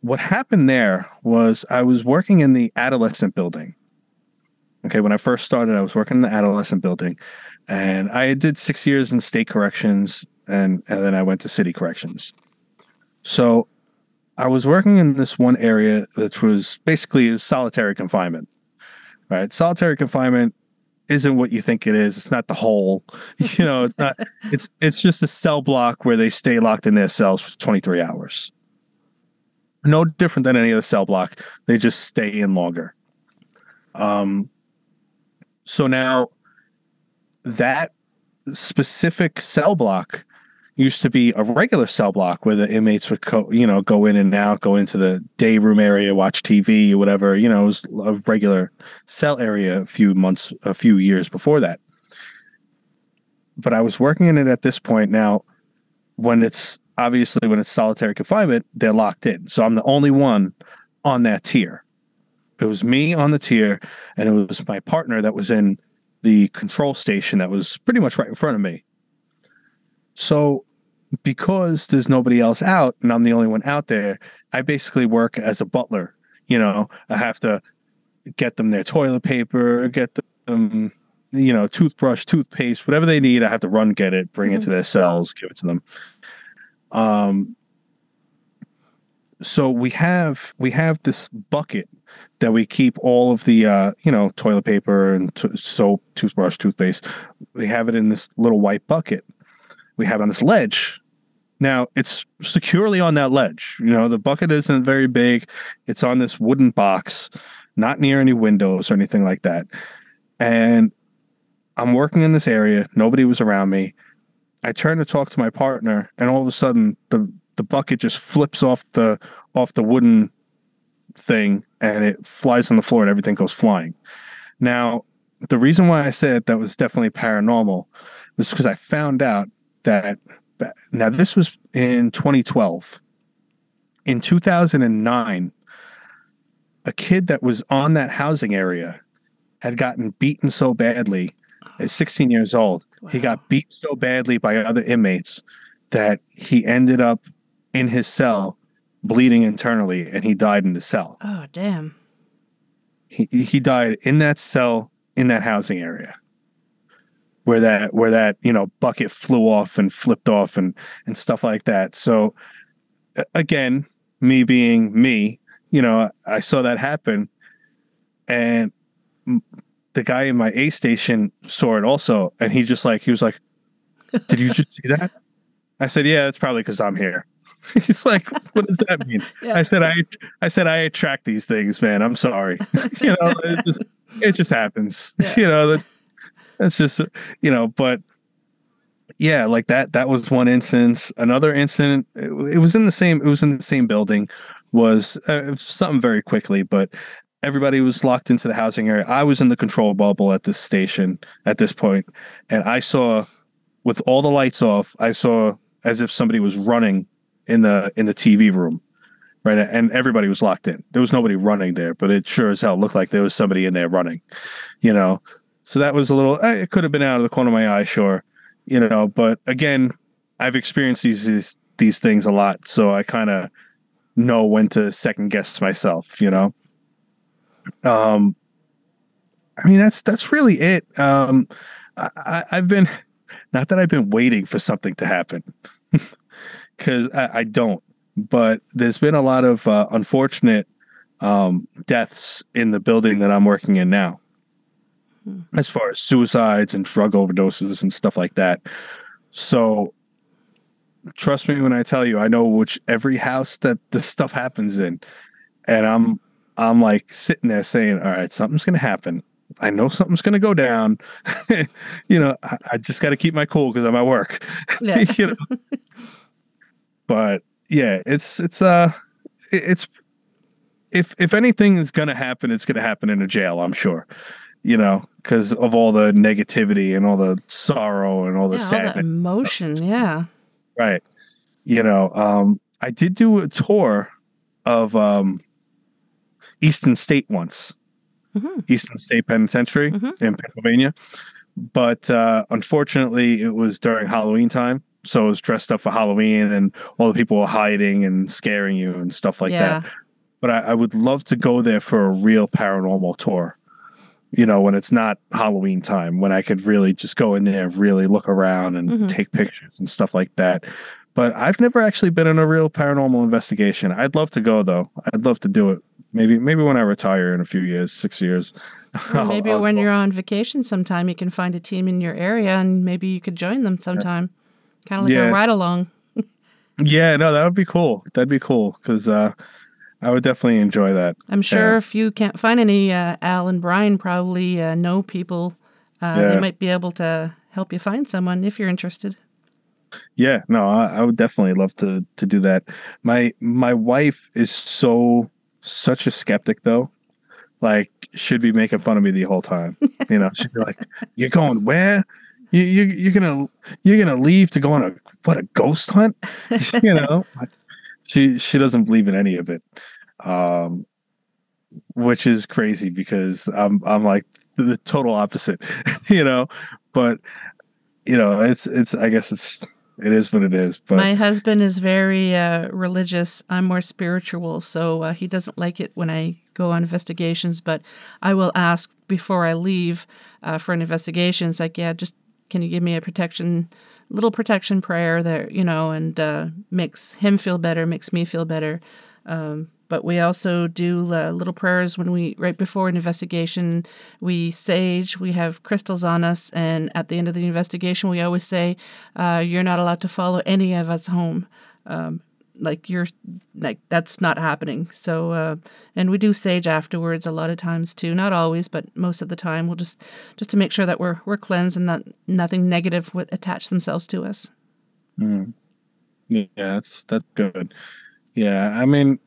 what happened there was I was working in the adolescent building Okay, when I first started, I was working in the adolescent building, and I did six years in state corrections, and and then I went to city corrections. So, I was working in this one area that was basically solitary confinement. Right, solitary confinement isn't what you think it is. It's not the whole, you know. It's not. It's it's just a cell block where they stay locked in their cells for twenty three hours. No different than any other cell block. They just stay in longer. Um, so now that specific cell block used to be a regular cell block where the inmates would co- you know go in and out go into the day room area watch tv or whatever you know it was a regular cell area a few months a few years before that. But i was working in it at this point. Now when it's obviously when it's solitary confinement they're locked in. So i'm the only one on that tier it was me on the tier, and it was my partner that was in the control station that was pretty much right in front of me. So, because there's nobody else out and I'm the only one out there, I basically work as a butler. You know, I have to get them their toilet paper, get them, you know, toothbrush, toothpaste, whatever they need. I have to run get it, bring it to their cells, give it to them. Um, so we have we have this bucket that we keep all of the uh, you know toilet paper and soap, toothbrush, toothpaste. We have it in this little white bucket. We have it on this ledge. Now it's securely on that ledge. You know the bucket isn't very big. It's on this wooden box, not near any windows or anything like that. And I'm working in this area. Nobody was around me. I turn to talk to my partner, and all of a sudden the the bucket just flips off the off the wooden thing and it flies on the floor and everything goes flying. Now, the reason why I said that was definitely paranormal was because I found out that now this was in 2012. In 2009, a kid that was on that housing area had gotten beaten so badly at 16 years old. Wow. He got beat so badly by other inmates that he ended up in his cell bleeding internally and he died in the cell. Oh, damn. He he died in that cell in that housing area. Where that where that, you know, bucket flew off and flipped off and and stuff like that. So again, me being me, you know, I saw that happen and the guy in my A station saw it also and he just like he was like, "Did you just see that?" I said, "Yeah, it's probably cuz I'm here." He's like, what does that mean? yeah. I said, I, I said, I attract these things, man. I'm sorry. you know, it just, it just happens. Yeah. You know, that, that's just, you know, but yeah, like that, that was one instance. Another incident, it, it was in the same, it was in the same building, was uh, something very quickly, but everybody was locked into the housing area. I was in the control bubble at this station at this point, and I saw, with all the lights off, I saw as if somebody was running in the in the TV room, right? And everybody was locked in. There was nobody running there, but it sure as hell looked like there was somebody in there running, you know. So that was a little. Eh, it could have been out of the corner of my eye, sure, you know. But again, I've experienced these these, these things a lot, so I kind of know when to second guess myself, you know. Um, I mean that's that's really it. Um, I, I've been not that I've been waiting for something to happen. Because I, I, don't. But there's been a lot of uh, unfortunate um, deaths in the building that I'm working in now, hmm. as far as suicides and drug overdoses and stuff like that. So, trust me when I tell you, I know which every house that this stuff happens in, and I'm I'm like sitting there saying, "All right, something's gonna happen." I know something's going to go down. you know, I, I just got to keep my cool because I'm at work. Yeah. you know? but yeah, it's it's uh it's if if anything is gonna happen, it's gonna happen in a jail. I'm sure, you know, because of all the negativity and all the sorrow and all the yeah, sadness, all emotion. Yeah, right. You know, um, I did do a tour of um, Eastern State once, mm-hmm. Eastern State Penitentiary mm-hmm. in Pennsylvania, but uh, unfortunately, it was during Halloween time so it was dressed up for Halloween, and all the people were hiding and scaring you and stuff like yeah. that. But I, I, would love to go there for a real paranormal tour. You know, when it's not Halloween time, when I could really just go in there, and really look around and mm-hmm. take pictures and stuff like that. But I've never actually been in a real paranormal investigation. I'd love to go though. I'd love to do it. Maybe maybe when I retire in a few years, six years. Well, maybe I'll, I'll when you're on vacation sometime, you can find a team in your area, and maybe you could join them sometime. Yeah kind of like yeah. a ride along. yeah, no, that would be cool. That'd be cool because uh, I would definitely enjoy that. I'm sure if you can't find any, uh, Al and Brian probably uh, know people. Uh, yeah. They might be able to help you find someone if you're interested. Yeah, no, I, I, would definitely love to to do that. My my wife is so such a skeptic though. Like should be making fun of me the whole time. You know, she'd be like, "You're going where? You, you you're gonna you're gonna leave to go on a what a ghost hunt you know she she doesn't believe in any of it um which is crazy because i'm i'm like the total opposite you know but you know it's it's i guess it's it is what it is. But My husband is very uh, religious. I'm more spiritual, so uh, he doesn't like it when I go on investigations. But I will ask before I leave uh, for an investigation. It's like, yeah, just can you give me a protection, little protection prayer there, you know, and uh, makes him feel better, makes me feel better. Um, but we also do uh, little prayers when we right before an investigation. We sage. We have crystals on us, and at the end of the investigation, we always say, uh, "You're not allowed to follow any of us home." Um, like you're like that's not happening. So, uh, and we do sage afterwards a lot of times too. Not always, but most of the time, we'll just just to make sure that we're we're cleansed and that nothing negative would attach themselves to us. Mm. Yeah, that's that's good. Yeah, I mean,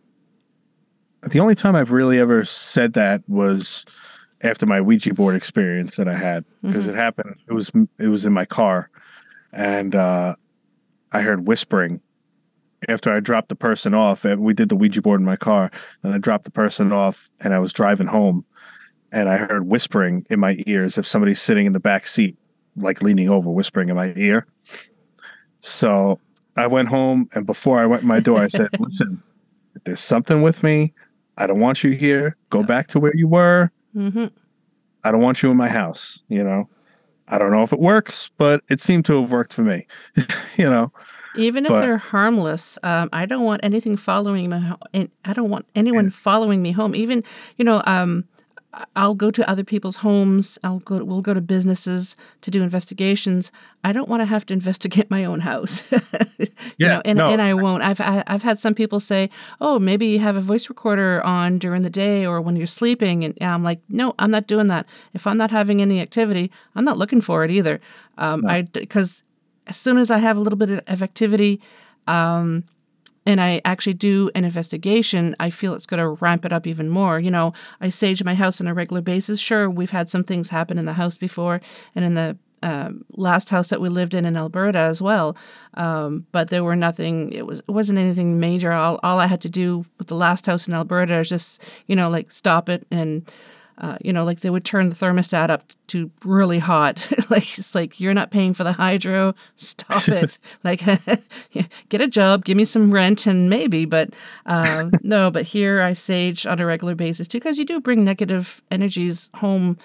the only time I've really ever said that was after my Ouija board experience that I had because it happened. It was it was in my car, and uh, I heard whispering after I dropped the person off. and We did the Ouija board in my car, and I dropped the person off, and I was driving home, and I heard whispering in my ears if somebody's sitting in the back seat, like leaning over, whispering in my ear. So I went home, and before I went my door, I said, "Listen, if there's something with me, I don't want you here. Go back to where you were. hmm I don't want you in my house. You know, I don't know if it works, but it seemed to have worked for me. you know, Even if But- they're harmless, um, I don't want anything following me. ho- I don't want anyone following me home. Even you know, um, I- I'll go to other people's homes. I'll go. We'll go to businesses to do investigations. I don't want to have to investigate my own house. you Yeah, know, and no. and I won't. I've I, I've had some people say, "Oh, maybe you have a voice recorder on during the day or when you're sleeping," and I'm like, "No, I'm not doing that. If I'm not having any activity, I'm not looking for it either. Um, I because as soon as I have a little bit of activity, um, and I actually do an investigation, I feel it's going to ramp it up even more. You know, I sage my house on a regular basis. Sure, we've had some things happen in the house before, and in the um, last house that we lived in in Alberta as well. Um, but there were nothing. It was it wasn't anything major. All all I had to do with the last house in Alberta is just you know like stop it and uh, you know, like they would turn the thermostat up to really hot. like it's like you're not paying for the hydro. Stop it. like get a job, give me some rent, and maybe. But uh, no, but here I sage on a regular basis too, because you do bring negative energies home.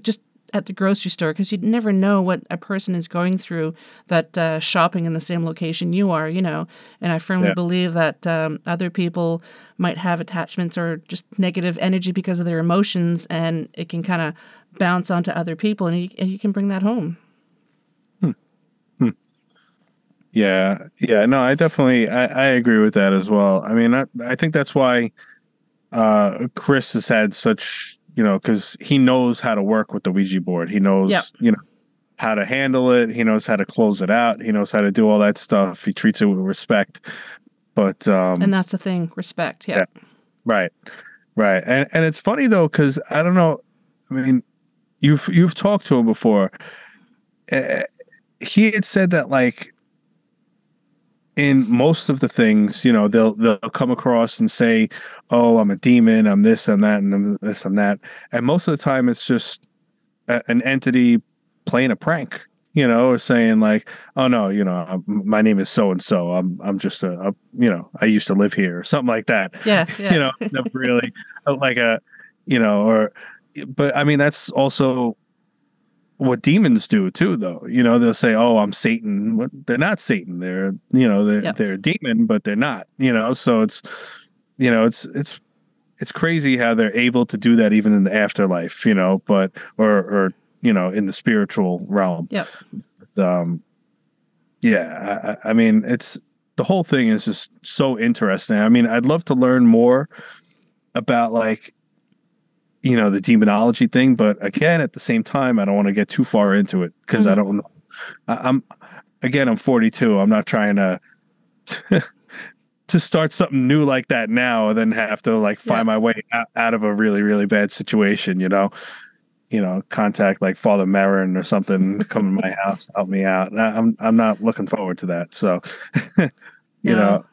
Just at the grocery store because you'd never know what a person is going through that uh, shopping in the same location you are, you know. And I firmly Yeah. believe that um, other people might have attachments or just negative energy because of their emotions, and it can kind of bounce onto other people, and you, and you can bring that home. Hmm. Yeah, yeah, no, I definitely I, I agree with that as well. I mean, I, I think that's why uh Chris has had such you know because he knows how to work with the Ouija board. He knows Yep. you know how to handle it. He knows how to close it out. He knows how to do all that stuff. He treats it with respect. But um, And that's the thing, respect. Yeah. Yeah. Right, right, and and it's funny though because I don't know. I mean, you've you've talked to him before. Uh, he had said that like in most of the things, you know, they'll they'll come across and say, "Oh, I'm a demon. I'm this and that and I'm this and that," and most of the time it's just a, an entity playing a prank. You know, or saying like, "Oh no, you know, I'm, my name is so and so. I'm I'm just a, a, you know, I used to live here," or something like that Yeah. Yeah. you know, not really like a, you know, or, but I mean, that's also what demons do too, though. You know, they'll say, "Oh, I'm Satan." What- They're not Satan. They're, you know, they're Yep. they're a demon, but they're not. You know, so it's, you know, it's it's it's crazy how they're able to do that even in the afterlife. You know, but or or you know, in the spiritual realm. yeah um, yeah, I I mean, it's the whole thing is just so interesting. I mean, I'd love to learn more about like you know the demonology thing, but again, at the same time, I don't want to get too far into it because I Mhm. don't know. I, I'm again, I'm 42. I'm not trying to. to start something new like that now and then have to like find Yeah. my way out, of a really really bad situation you know you know contact like father Marin or something come to my house help me out I- i'm i'm not looking forward to that so you No. know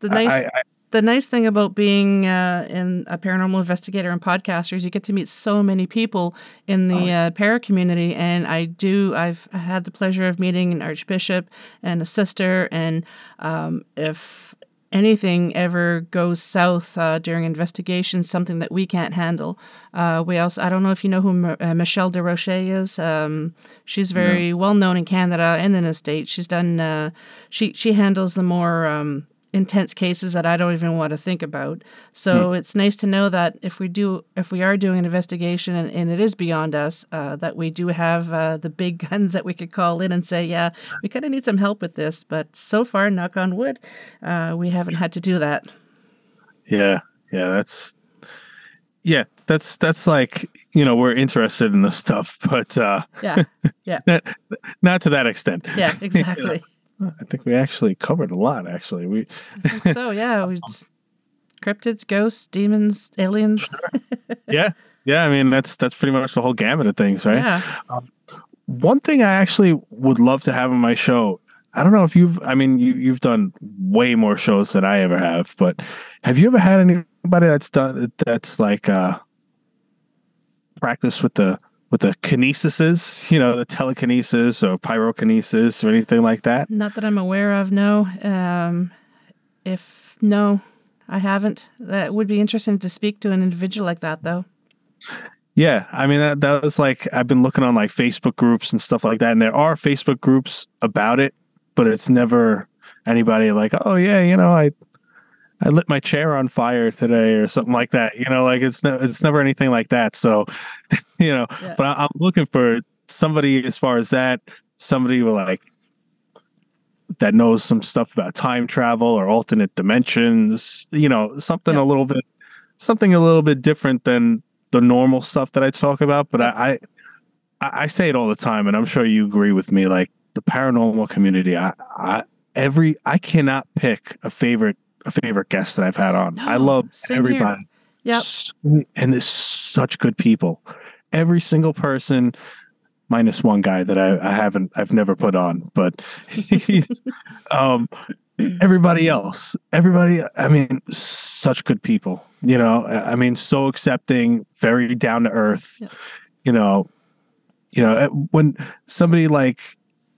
The nice I, I the nice thing about being uh, in a paranormal investigator and podcaster is you get to meet so many people in the uh, para community. And I do, I've had the pleasure of meeting an archbishop and a sister. And um, if anything ever goes south uh, during investigations, something that we can't handle. Uh, we also, I don't know if you know who M- uh, Michelle de Roche is. Um, she's very well known in Canada and in the States. She's done, uh, she, she handles the more um, intense cases that I don't even want to think about. So Hmm. it's nice to know that if we do, if we are doing an investigation and, and it is beyond us, uh, that we do have uh, the big guns that we could call in and say, yeah, we kind of need some help with this. But so far, knock on wood, uh, we haven't had to do that. Yeah, yeah, that's yeah, that's that's like you know we're interested in this stuff, but uh, Yeah, not, not to that extent. yeah, exactly. I think we actually covered a lot. Actually, we I think so yeah, we just, cryptids, ghosts, demons, aliens. yeah, yeah. I mean that's that's pretty much the whole gamut of things, right? Yeah. One thing I actually would love to have on my show. I don't know if you've. I mean, you you've done way more shows than I ever have, but have you ever had anybody that's done that's like uh practice with the with the kinesises, you know, the telekinesis or pyrokinesis or anything like that? Not that I'm aware of. No. Um, if no, I haven't. That would be interesting to speak to an individual like that, though. Yeah, I mean that that was like I've been looking on like Facebook groups and stuff like that, and there are Facebook groups about it, but it's never anybody like, oh yeah, you know, I I lit my chair on fire today or something like that. You know, like it's no, it's never anything like that. So, you know, Yeah. but I, I'm looking for somebody as far as that, somebody with like that knows some stuff about time travel or alternate dimensions. You know, something Yeah. a little bit, something a little bit different than the normal stuff that I talk about. But I, I, I say it all the time, and I'm sure you agree with me. Like the paranormal community, I, I every I cannot pick a favorite favorite guest that I've had on. I love same here. everybody. Yep. And there's such good people. Every single person, minus one guy that I, I haven't, I've never put on, but um, everybody else, everybody, I mean, such good people, you know, I I mean, so accepting, very down to earth, Yep. you know, you know, uh, when somebody like,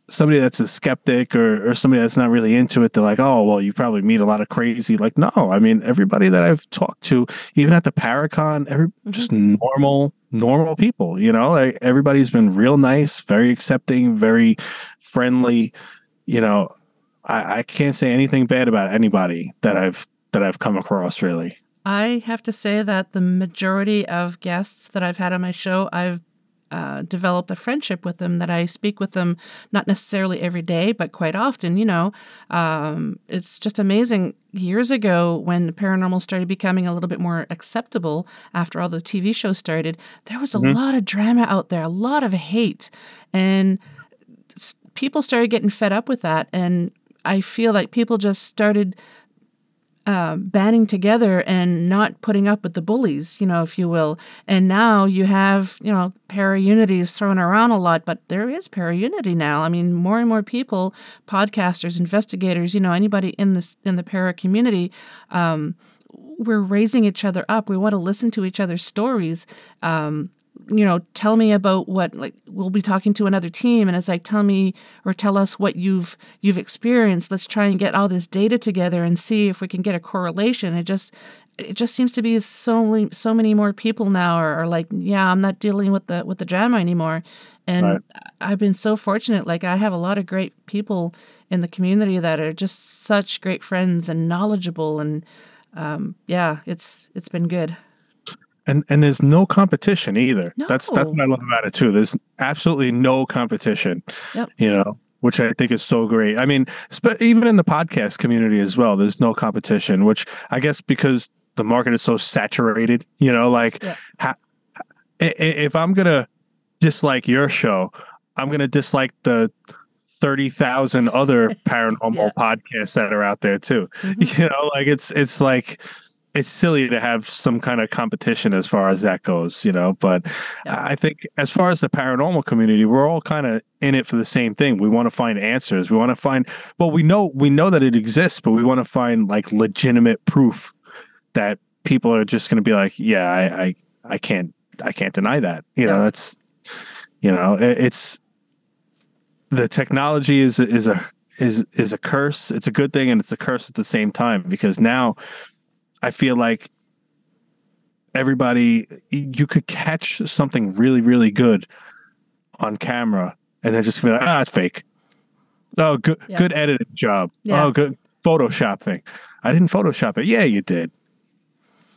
somebody that's a skeptic or, or somebody that's not really into it, they're like, oh, well, you probably meet a lot of crazy. Like, no, I mean, everybody that I've talked to, even at the Paracon, every mm-hmm. just normal, normal people, you know, like everybody's been real nice, very accepting, very friendly. You know, I, I can't say anything bad about anybody that I've that I've come across really. I have to say that the majority of guests that I've had on my show, I've uh, developed a friendship with them that I speak with them not necessarily every day, but quite often. You know, um, it's just amazing. Years ago, when the paranormal started becoming a little bit more acceptable after all the TV shows started, there was a lot of drama out there, a lot of hate, and people started getting fed up with that. And I feel like people just started uh, banding together and not putting up with the bullies, you know, if you will. And now you have, you know, para unity is thrown around a lot, but there is para unity now. I mean, more and more people, podcasters, investigators, you know, anybody in this in the para community, um, we're raising each other up. We want to listen to each other's stories. Um, you know, tell me about what like we'll be talking to another team and it's like tell me or tell us what you've you've experienced. Let's try and get all this data together and see if we can get a correlation. It just it just seems to be so many, so many more people now are, are like, yeah, I'm not dealing with the with the drama anymore. And Right. I've been so fortunate. Like I have a lot of great people in the community that are just such great friends and knowledgeable and um, yeah, it's it's been good. And and there's no competition either. That's that's what I love about it too. There's absolutely no competition. Yep. You know, which I think is so great. I mean, sp- even in the podcast community as well, there's no competition. Which I guess because the market is so saturated. You know, like Yeah. ha- if I'm gonna dislike your show, I'm gonna dislike the. 30,000 other paranormal Yeah. podcasts that are out there too. Mhm. You know, like it's it's like it's silly to have some kind of competition as far as that goes, you know. But Yeah. I think as far as the paranormal community, we're all kind of in it for the same thing. We want to find answers. We want to find well, we know we know that it exists, but we want to find like legitimate proof that people are just going to be like, yeah, I, I I can't I can't deny that. You know, that's you know, it, it's the technology is is a is is a curse. It's a good thing and it's a curse at the same time because now I feel like everybody you could catch something really really good on camera and then just be like ah it's fake. Oh good Yeah. good editing job. Yeah. Oh good photoshopping. I didn't photoshop it. Yeah, you did.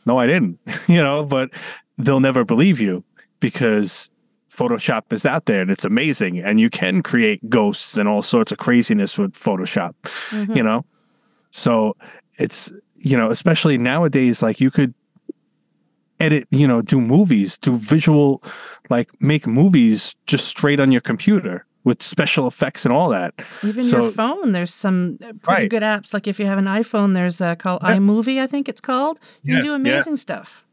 No, I didn't. you know, but they'll never believe you because Photoshop is out there and it's amazing and you can create ghosts and all sorts of craziness with Photoshop, Mhm. you know? So it's, you know, especially nowadays, like you could edit, you know, do movies, do visual, like make movies just straight on your computer with special effects and all that. Even So- your phone, there's some uh, pretty Right. good apps. Like if you have an iPhone, there's a called Yeah. iMovie, I think it's called. You Yeah, can do yeah. amazing stuff.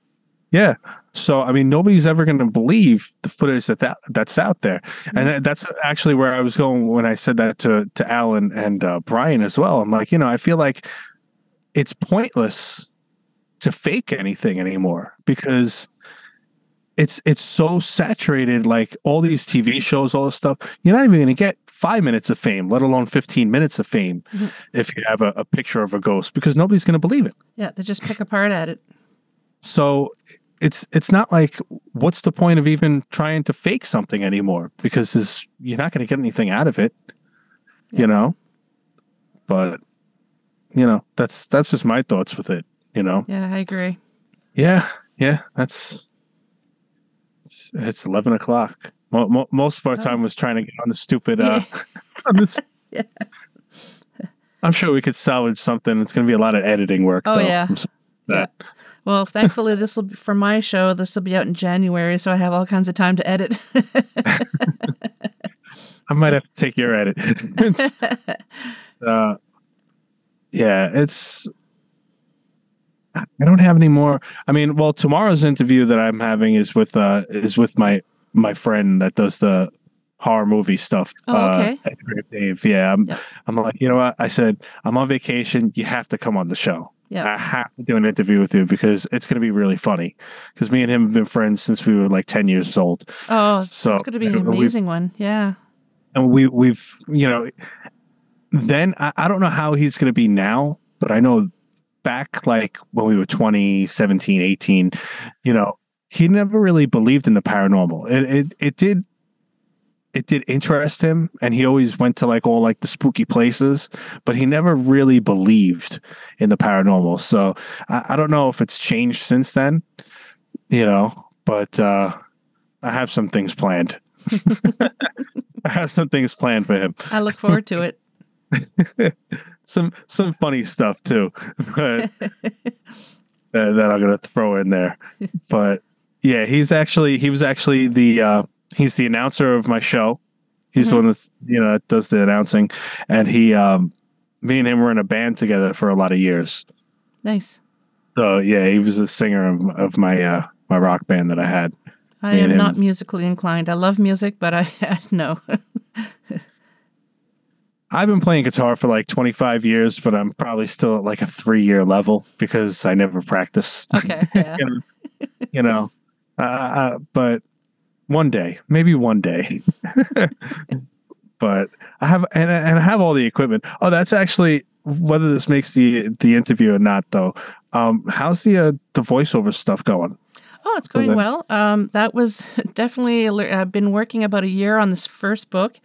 Yeah. So I mean, nobody's ever going to believe the footage that, that that's out there, and that's actually where I was going when I said that to to Alan and uh, Brian as well. I'm like, you know, I feel like it's pointless to fake anything anymore because it's it's so saturated. Like all these TV shows, all this stuff, you're not even going to get five minutes of fame, let alone 15 minutes of fame, Mhm. if you have a, a picture of a ghost, because nobody's going to believe it. Yeah, they just pick apart at it. So it's it's not like what's the point of even trying to fake something anymore because this, you're not going to get anything out of it, Yeah. you know. But you know that's that's just my thoughts with it. You know, Yeah, I agree. yeah, yeah. That's it's, it's eleven o'clock. Mo- mo- most of our Oh. time was trying to get on the stupid. Uh, Yeah. on this. Yeah. I'm sure we could salvage something. It's going to be a lot of editing work. Oh, though. yeah. I'm sorry for that. Well, thankfully, this will be for my show. This will be out in January, so I have all kinds of time to edit. I might have to take your edit. Uh, yeah, it's. I don't have any more. I mean, well, tomorrow's interview that I'm having is with uh is with my my friend that does the horror movie stuff. Oh, okay. Uh, Dave. Yeah, I'm. Yep. I'm like, you know what? I said I'm on vacation. You have to come on the show. Yeah. I have to do an interview with you because it's going to be really funny. Because me and him have been friends since we were like ten years old. Oh, So it's going to be an uh, amazing one. Yeah. and we we've you know then I, I don't know how he's going to be now but i know back like when we were 20 17 18 you know he never really believed in the paranormal it it, it did it did interest him and he always went to like all like the spooky places but he never really believed in the paranormal so i, I don't know if it's changed since then you know but uh i have some things planned I have some things planned for him. I look forward to it. Some some funny stuff too, but uh, that I'm gonna throw in there. But yeah, he's actually he was actually the uh, he's the announcer of my show. He's the Mhm. one that's you know that does the announcing, and he um, me and him were in a band together for a lot of years. Nice. So yeah, he was a singer of, of my uh, my rock band that I had. I Me am not musically inclined. I love music, but I no. I've been playing guitar for like 25 years, but I'm probably still at like a three year level because I never practice. Okay. Yeah. you know, you know uh, uh, but one day, maybe one day. but I have and, and I have all the equipment. Oh, that's actually whether this makes the the interview or not, though. Um, how's the uh, the voiceover stuff going? Oh, it's going well. Um, that was definitely. I've been working about a year on this first book.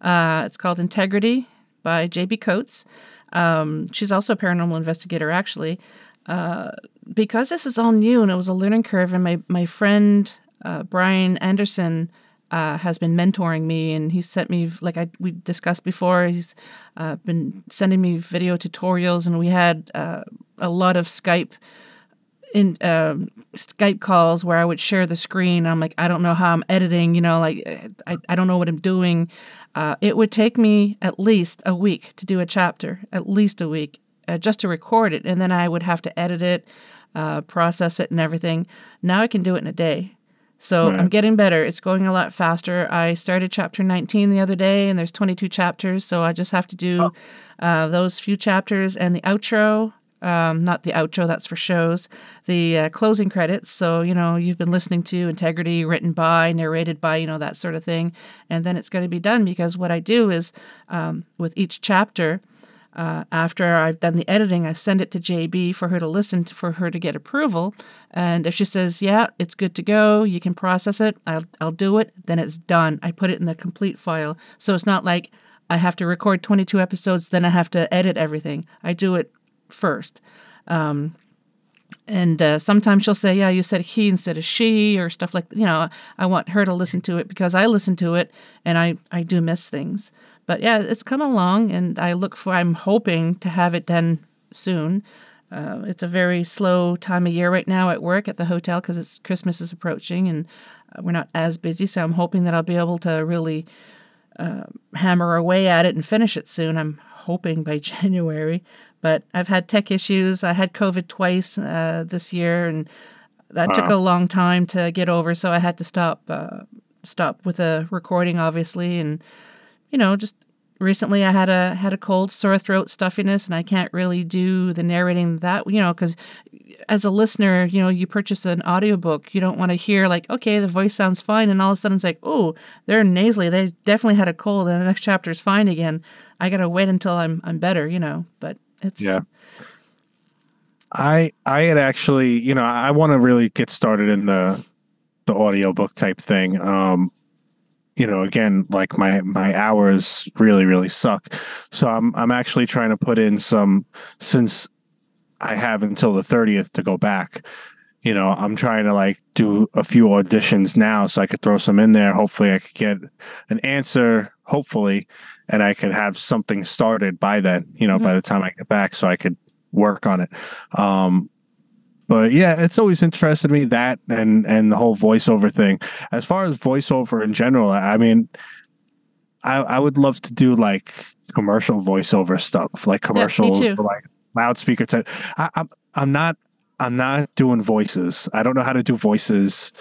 Uh, it's called Integrity by J.B. Coates. Um, she's also a paranormal investigator, actually. Uh, because this is all new and it was a learning curve, and my my friend uh, Brian Anderson uh, has been mentoring me, and he sent me like I we discussed before. He's uh, been sending me video tutorials, and we had uh, a lot of Skype in um, Skype calls where I would share the screen. I'm like, I don't know how I'm editing, you know, like I, I don't know what I'm doing. Uh, it would take me at least a week to do a chapter, at least a week. uh, just to record it, and then I would have to edit it, uh, process it, and everything. Now I can do it in a day. So Right. I'm getting better. It's going a lot faster. I started chapter 19 the other day, and there's 22 chapters. So I just have to do uh, those few chapters and the outro. Um, not the outro, that's for shows. The uh, closing credits. So, you know, you've been listening to Integrity, written by, narrated by, you know, that sort of thing. And then it's going to be done because what I do is um, with each chapter, uh, after I've done the editing, I send it to JB for her to listen to, for her to get approval. And if she says, "Yeah, it's good to go, you can process it," I'll I'll do it. Then it's done. I put it in the complete file, so it's not like I have to record 22 episodes, then I have to edit everything. I do it first. Um, and uh, sometimes she'll say, "Yeah, you said he instead of she," or stuff like you know. I want her to listen to it because I listen to it, and I I do miss things. But yeah, it's come along, and I look for. I'm hoping to have it done soon. Uh, it's a very slow time of year right now at work at the hotel because it's Christmas is approaching, and uh, we're not as busy. So I'm hoping that I'll be able to really uh, hammer away at it and finish it soon. I'm hoping by January. But I've had tech issues. I had COVID twice uh, this year, and that took a long time to get over. So I had to stop uh, stop with a recording, obviously, and you know, just recently I had a had a cold, sore throat, stuffiness, and I can't really do the narrating that you know because as a listener, you know, you purchase an audiobook, you don't want to hear like, okay, the voice sounds fine, and all of a sudden it's like, oh, they're nasally, they definitely had a cold, and the next chapter is fine again. I gotta wait until I'm I'm better, you know. But it's Yeah. I I had actually, you know, I want to really get started in the the audiobook type thing. Um you know, again, like my my hours really really suck. So I'm I'm actually trying to put in some since I have until the 30th to go back. You know, I'm trying to like do a few auditions now so I could throw some in there. Hopefully I could get an answer, hopefully, and I could have something started by then, you know, by the time I get back so I could work on it. Um but yeah, it's always interested me that and and the whole voiceover thing. As far as voiceover in general, I mean, I I would love to do like commercial voiceover stuff, like commercials, or like loudspeaker type. I, I'm I'm not I'm not doing voices. I don't know how to do voices.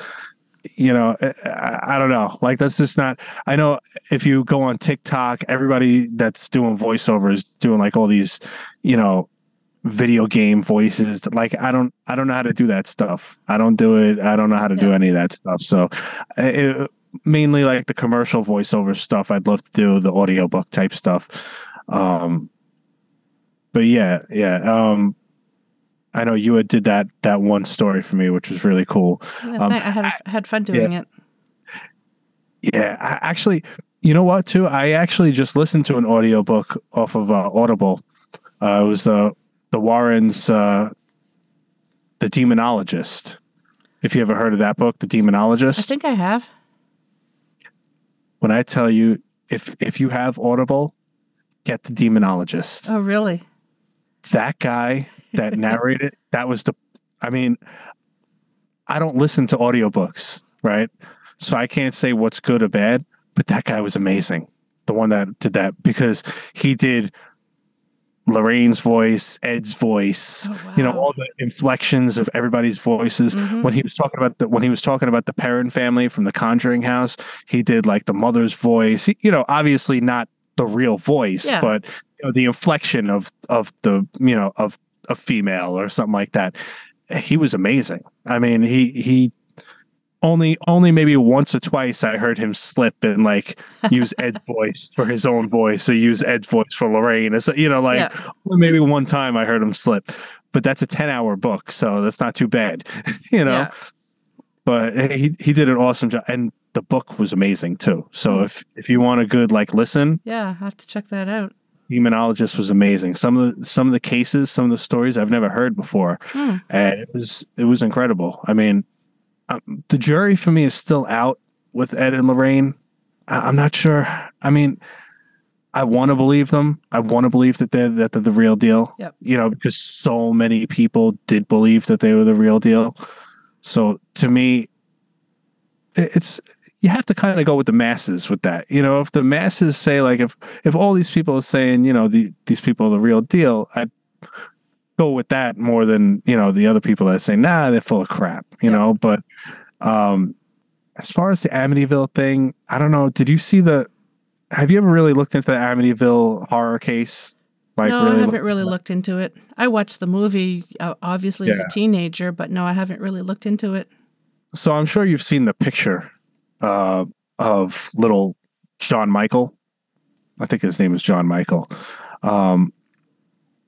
You know, eh, eh, I, I don't know. Like that's just not. I know if you go on TikTok, everybody that's doing voiceover is doing like all these, you know, video game voices. Like i don't i don't know how to do that stuff. I don't do it. I don't know how to do any of that stuff. So it, mainly like the commercial voiceover stuff. I'd love to do the audiobook type stuff. Um but yeah yeah um i know you had did that that one story for me which was really cool. Yeah, Um, I had had fun doing it. Yeah, I actually, you know what? Too, I actually just listened to an audiobook off of uh, Audible. Uh, it was the the Warrens, uh, the Demonologist. If you ever heard of that book, The Demonologist. I think I have. when I tell you, if if you have Audible, get The Demonologist. Oh, really? That guy that narrated, that was the. I mean, I don't listen to audiobooks, right? So I can't say what's good or bad, but that guy was amazing. The one that did that because he did Lorraine's voice, Ed's voice, Oh, you know, all the inflections of everybody's voices. Mhm. When he was talking about the when he was talking about the Perron family from the Conjuring house, he did like the mother's voice. He- you know, obviously not the real voice, Yeah. but you know, the inflection of of the you know of a female or something like that. He was amazing. I mean, he he only only maybe once or twice I heard him slip and like use Ed's voice for his own voice or use Ed's voice for Lorraine. It's you know like Yeah. maybe one time I heard him slip. But that's a 10 hour book, so that's not too bad. you know. Yeah. But he he did an awesome job and the book was amazing too. So Hmm. if if you want a good like listen, Yeah, I have to check that out. Demonologist was amazing. Some of the some of the cases, some of the stories I've never heard before, Hmm. and it was it was incredible. I mean, um, the jury for me is still out with Ed and Lorraine. I, I'm not sure. I mean, I want to believe them. I want to believe that they're that they're the real deal. Yep. You know, because so many people did believe that they were the real deal. So to me, it's you have to kind of go with the masses with that. You know, if the masses say like if if all these people are saying, you know, the, these people are the real deal, I go with that more than you know the other people that say nah they're full of crap you Yeah. know? But um as far as the amityville thing i don't know. Did you see the have you ever really looked into the amityville horror case? Like no, I haven't looked- really looked into it. I watched the movie uh, obviously as a teenager, but no, I haven't really looked into it. so i'm sure you've seen the picture uh of little john michael. I think his name is john michael. Um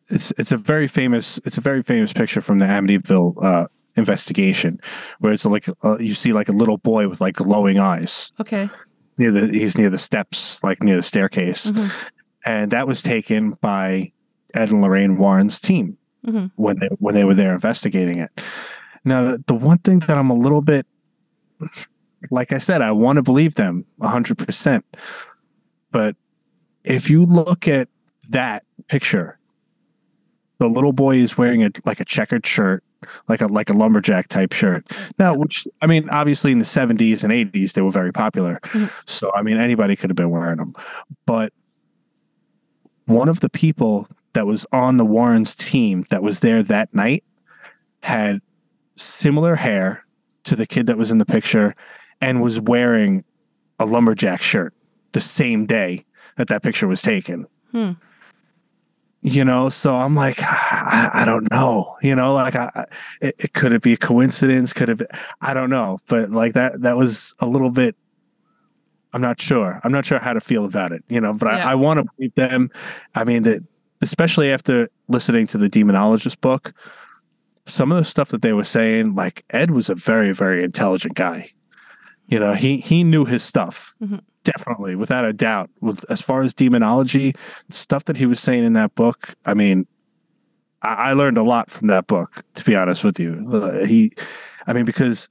it's it's a very famous it's a very famous picture from the amityville uh investigation where it's like uh, you see like a little boy with like glowing eyes Okay. near the he's near the steps like near the staircase Mhm. and that was taken by ed and lorraine warren's team Mhm. when they when they were there investigating it now the, the one thing that i'm a little bit like i said i want to believe them 100% but if you look at that picture the little boy is wearing a like a checkered shirt like a like a lumberjack type shirt. Now which i mean obviously in the 70s and 80s they were very popular. Mhm. so i mean anybody could have been wearing them but one of the people that was on the warrens team that was there that night had similar hair to the kid that was in the picture and was wearing a lumberjack shirt the same day that that picture was taken. Hmm. You know? So i'm like i, I don't know you know? Like I, it, it could it be a coincidence? Could it be i don't know. But like that that was a little bit i'm not sure. I'm not sure how to feel about it you know? But Yeah. i, I want to believe them. I mean that especially after listening to the demonologist book some of the stuff that they were saying like ed was a very very intelligent guy. You know he he knew his stuff. Mhm. Definitely without a doubt. With as far as demonology the stuff that he was saying in that book i mean i, I learned a lot from that book to be honest with you. Uh, he i mean because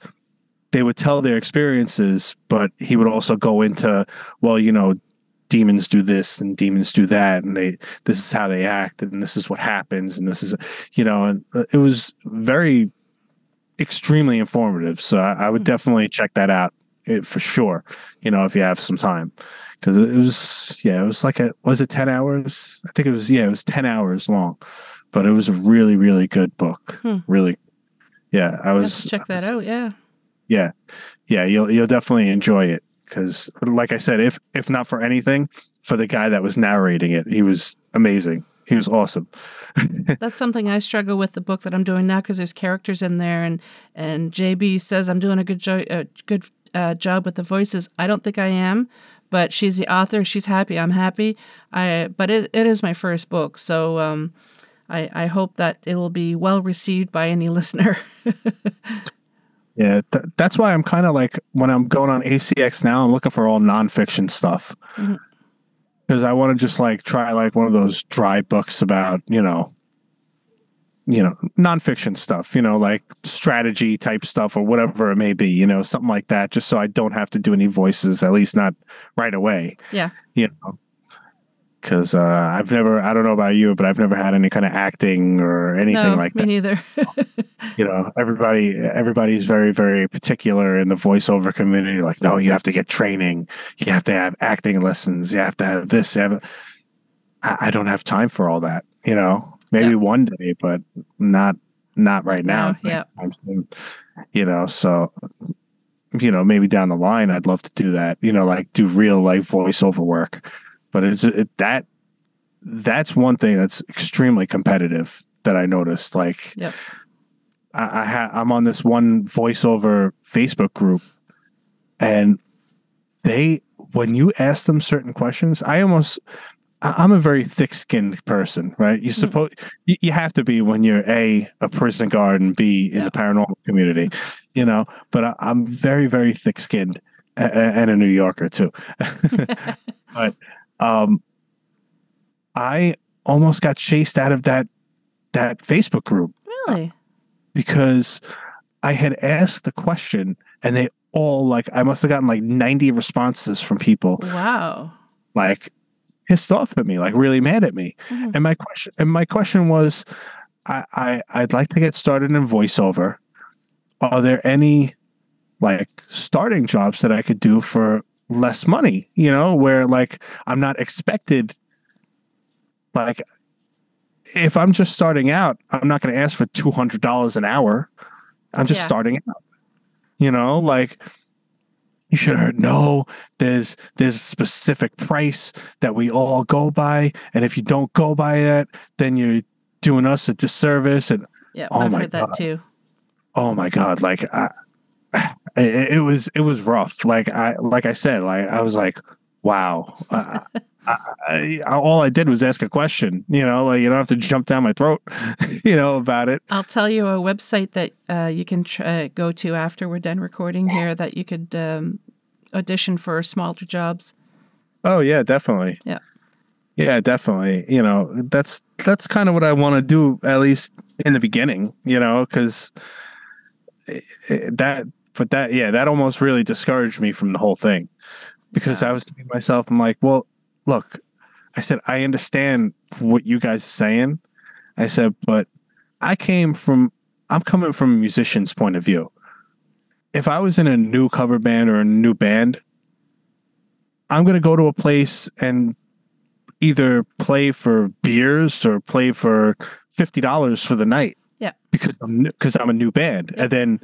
they would tell their experiences but he would also go into well you know demons do this and demons do that and they this is how they act and this is what happens and this is you know and uh, it was very extremely informative. So i, I would Mhm. definitely check that out for sure you know if you have some time because it was yeah it was like a was it 10 hours i think it was yeah it was 10 hours long but it was a really really good book Hmm. really yeah i was check that was- out. Yeah. yeah yeah you'll you'll definitely enjoy it because like i said if if not for anything for the guy that was narrating it he was amazing he was awesome That's something I struggle with the book that I'm doing now because there's characters in there, and and JB says I'm doing a good jo- a good uh, job with the voices. I don't think I am, but she's the author. She's happy. I'm happy. I but it, it is my first book, so um, I I hope that it will be well received by any listener. yeah th- that's why i'm kind of like when i'm going on acx now i'm looking for all nonfiction stuff because i want to just like try like one of those dry books about you know you know nonfiction stuff you know like strategy type stuff or whatever it may be you know something like that just so i don't have to do any voices at least not right away. Yeah. you know because uh, i've never i don't know about you but i've never had any kind of acting or anything no, like me that. Me neither. you know everybody everybody's very very particular in the voiceover community like no you have to get training. You have to have acting lessons. You have to have this you have I, I don't have time for all that you know maybe Yeah. one day but not not right now yeah. You know so you know maybe down the line i'd love to do that you know like do real life voiceover work but it's it, that that's one thing that's extremely competitive that i noticed like Yep. I, I ha- I'm on this one voiceover Facebook group, and they when you ask them certain questions, I almost I'm a very thick-skinned person, right? You suppose you, you have to be when you're a a prison guard and b in Yeah. the paranormal community, you know. But I, I'm very very thick-skinned and a New Yorker too. but um, I almost got chased out of that that Facebook group really? because I had asked the question and they all like I must have gotten like 90 responses from people Wow. like pissed off at me, like really mad at me. Mhm. And my question and my question was I, I I'd like to get started in voiceover. Are there any like starting jobs that I could do for less money, you know, where like I'm not expected like if I'm just starting out, I'm not going to ask for two hundred dollars an hour. I'm just Yeah. starting out. You know, like you should know there's there's a specific price that we all go by, and if you don't go by that, then you're doing us a disservice. And Yeah, Oh I've my heard that God. too. oh my god, like I, it, it was it was rough. Like I like I said, like I was like, wow. I, I, I, all I did was ask a question. You know, like you don't have to jump down my throat. You know about it. I'll tell you a website that uh, you can tr- uh, go to after we're done recording here that you could um, audition for smaller jobs. Oh yeah, definitely. Yeah. Yeah, definitely. You know, that's that's kind of what I want to do at least in the beginning, you know, cuz that but that yeah, that almost really discouraged me from the whole thing. Because Yeah. I was thinking to myself, I'm like, well, look, I said I understand what you guys are saying. I said, but I came from I'm coming from a musician's point of view. If I was in a new cover band or a new band, I'm going to go to a place and either play for beers or play for fifty dollars for the night. Yeah. because I'm because I'm a new band, and then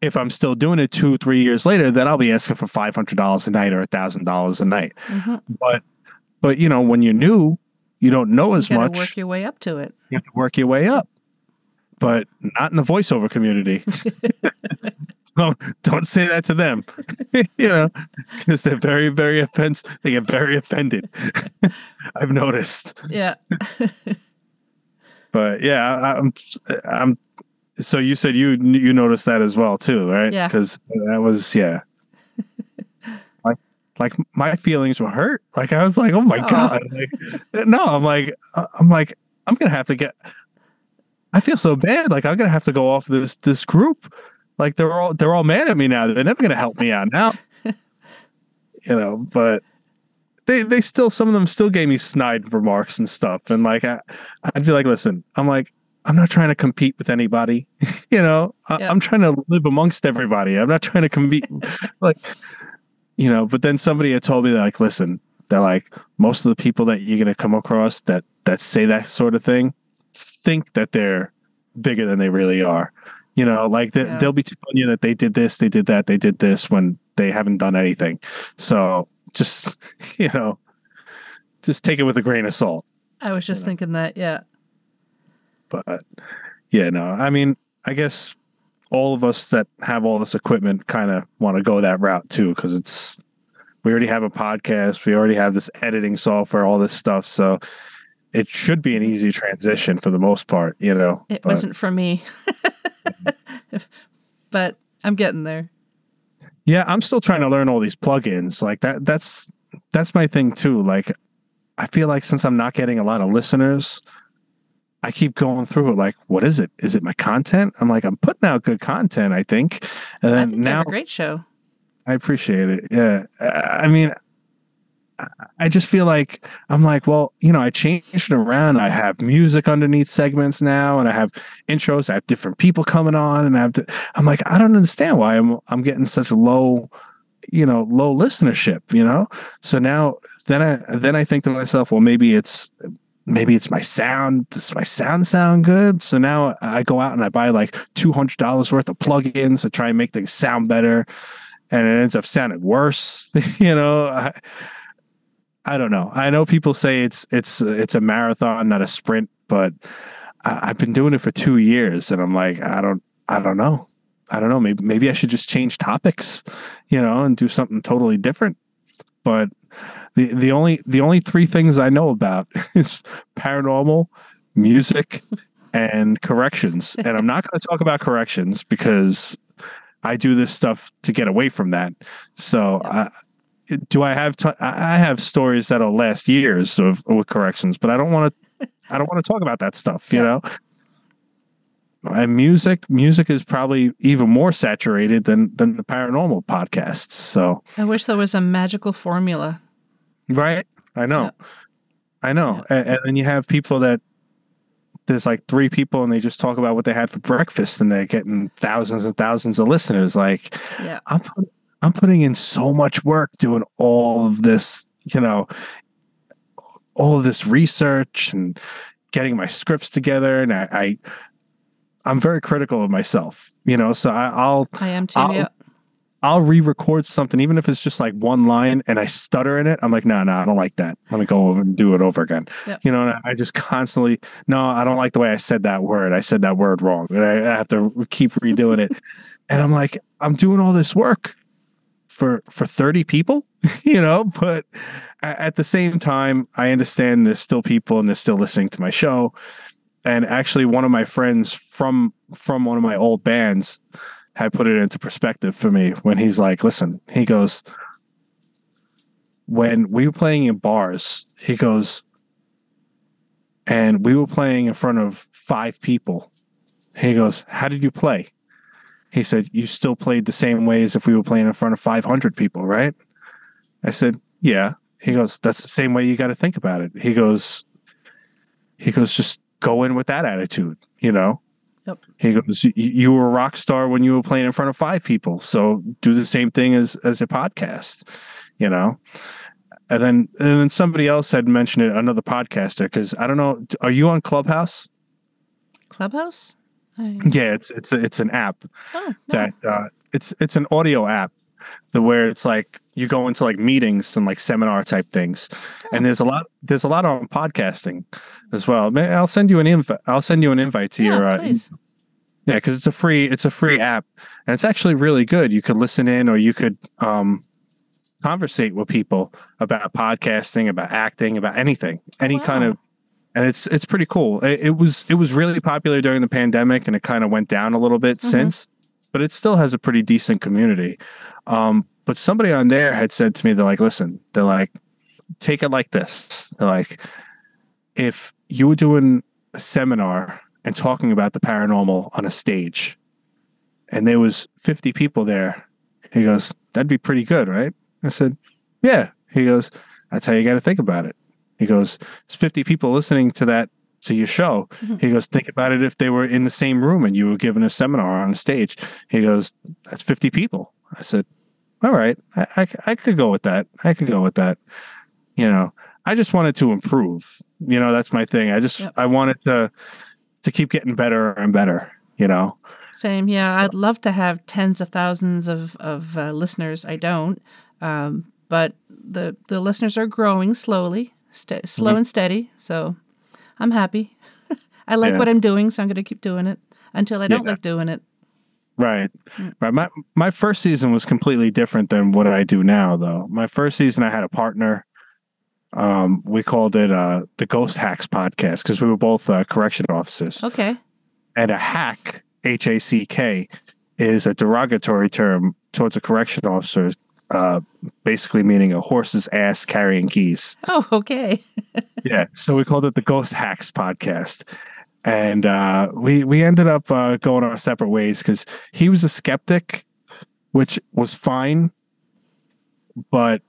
if I'm still doing it two three years later, then I'll be asking for five hundred dollars a night or thousand dollars a night. Mhm. But but you know when you're new, you don't know as You got much. to work your way up to it. you have to work your way up, but not in the voiceover community. don't don't say that to them, you know, because they're very very offense. They get very offended. I've noticed, Yeah. but yeah, I, I'm I'm. So you said you you noticed that as well too, right? Yeah. Because that was yeah. like like my feelings were hurt. Like I was like, oh my Aw. god. Like, no, I'm like uh, I'm like I'm gonna have to get. I feel so bad. Like I'm gonna have to go off this this group. Like they're all they're all mad at me now. They're never gonna help me out now. you know, but they they still some of them still gave me snide remarks and stuff. And like I I'd be like, listen, I'm like I'm not trying to compete with anybody. you know, I. I'm trying to live amongst everybody. I'm not trying to compete. like, you know. But then somebody had told me like, listen, they're like most of the people that you're gonna come across that that say that sort of thing think that they're bigger than they really are. You know, like they, Yeah. they'll be telling you that they did this, they did that, they did this when they haven't done anything. So just you know, just take it with a grain of salt. I was just Yeah. thinking that. Yeah. But yeah, no, I mean, I guess all of us that have all this equipment kind of want to go that route too, because it's we already have a podcast, we already have this editing software, all this stuff, so it should be an easy transition for the most part, you know. It But, wasn't for me. but I'm getting there. Yeah, I'm still trying to learn all these plugins. Like that that's that's my thing too. Like I feel like since I'm not getting a lot of listeners, I keep going through it like, what is it? Is it my content? I'm like, I'm putting out good content, I think. And I then think you now great show. I appreciate it. Yeah. I mean, I- just feel like I'm like, well, you know, I changed it around. I have music underneath segments now, and I have intros. I have different people coming on, and I have to. I'm like, I don't understand why I'm I'm getting such low, you know, low listenership. You know, so now then I then I think to myself, well, maybe it's maybe it's my sound. Does my sound sound good? So now I go out and I buy like two hundred dollars worth of plugins to try and make things sound better and it ends up sounding worse. you know, I, I don't know. I know people say it's it's it's a marathon, not a sprint, but I, I've been doing it for two years, and I'm like, I don't, I don't know, I don't know. Maybe maybe I should just change topics, you know, and do something totally different. But the the only the only three things I know about is paranormal, music, and corrections. And I'm not going to talk about corrections because I do this stuff to get away from that. So, I, do I have? T- I have stories that'll last years of with corrections, but I don't want to. I don't want to talk about that stuff. You Yeah. know. And music, music is probably even more saturated than than the paranormal podcasts. So, I wish there was a magical formula. right? I know, I know. And, and then you have people that there's like three people, and they just talk about what they had for breakfast, and they're getting thousands and thousands of listeners. Like, Yeah. I'm I'm putting in so much work doing all of this, you know, all of this research and getting my scripts together, and I, I I'm very critical of myself, you know. So I, I'll I am too. I'll- yeah. I'll re-record something, even if it's just like one line, and I stutter in it. I'm like, no, no, I don't like that. Let me go over and do it over again. Yep. You know, and I just constantly, no, I don't like the way I said that word. I said that word wrong, and I, I have to keep redoing it. and I'm like, I'm doing all this work for for 30 people, you know. But at the same time, I understand there's still people and they're still listening to my show. And actually, one of my friends from from one of my old bands had put it into perspective for me when he's like, listen, he goes, when we were playing in bars, he goes, and we were playing in front of five people. He goes, How did you play? He said, You still played the same way as if we were playing in front of 500 people, right? I said, Yeah. He goes, That's the same way you got to think about it. He goes, He goes, Just go in with that attitude, you know? Yep. He goes, "You- "You were a rock star when you were playing in front of five people, so do the same thing as as a podcast, you know." And then and then somebody else had mentioned it, another podcaster, because I don't know, are you on Clubhouse? Clubhouse. I, Yeah, it's it's a, it's an app oh, no. that uh, it's it's an audio app, the where it's like you go into like meetings and like seminar type things, and there's a lot there's a lot on podcasting as well. May- I'll send you an invite. I'll send you an invite to yeah, your uh. Yeah, because it's a free it's a free app, and it's actually really good. You could listen in, or you could um, conversate with people about podcasting, about acting, about anything, any kind of. And it's it's pretty cool. It, it was it was really popular during the pandemic, and it kind of went down a little bit Mhm. since, but it still has a pretty decent community. Um, but somebody on there had said to me, they're like, listen, they're like, take it like this. They're like, if you were doing a seminar and talking about the paranormal on a stage and there was 50 people there he goes that'd be pretty good right i said yeah he goes that's how you got to think about it he goes there's 50 people listening to that to your show. Mhm. he goes think about it if they were in the same room and you were giving a seminar on a stage. He goes that's 50 people. I said all right i, I, I could go with that. I could go with that. You know i just wanted to improve. You know that's my thing. I just Yep. i wanted to to keep getting better and better you know? Same. Yeah, I'd love to have tens of thousands of of uh, listeners. I don't, um, but the the listeners are growing slowly, st- slow Mm-hmm. and steady. So I'm happy. I like Yeah. what I'm doing, so I'm going to keep doing it until I don't Yeah. like doing it. right Mm. right my my first season was completely different than what i do now though my first season i had a partner um we called it uh the ghost hacks podcast because we were both uh, correction officers Okay. and a hack h-a-c-k is a derogatory term towards a correction officer uh basically meaning a horse's ass carrying keys Oh, okay. yeah so we called it the ghost hacks podcast. And uh we we ended up uh going our separate ways because he was a skeptic which was fine but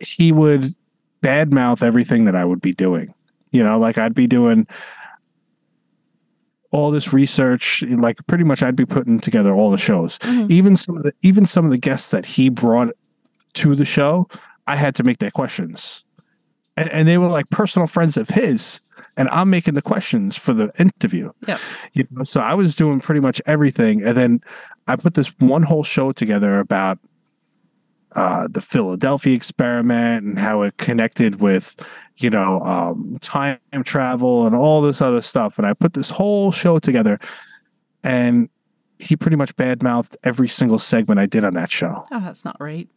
he would badmouth everything that i would be doing. You know like i'd be doing all this research like pretty much i'd be putting together all the shows Mhm. even some of the even some of the guests that he brought to the show i had to make their questions and, and they were like personal friends of his and i'm making the questions for the interview Yep. you know, so i was doing pretty much everything and then i put this one whole show together about uh, the philadelphia experiment and how it connected with you know um, time travel and all this other stuff and i put this whole show together and he pretty much badmouthed every single segment i did on that show Oh, that's not right.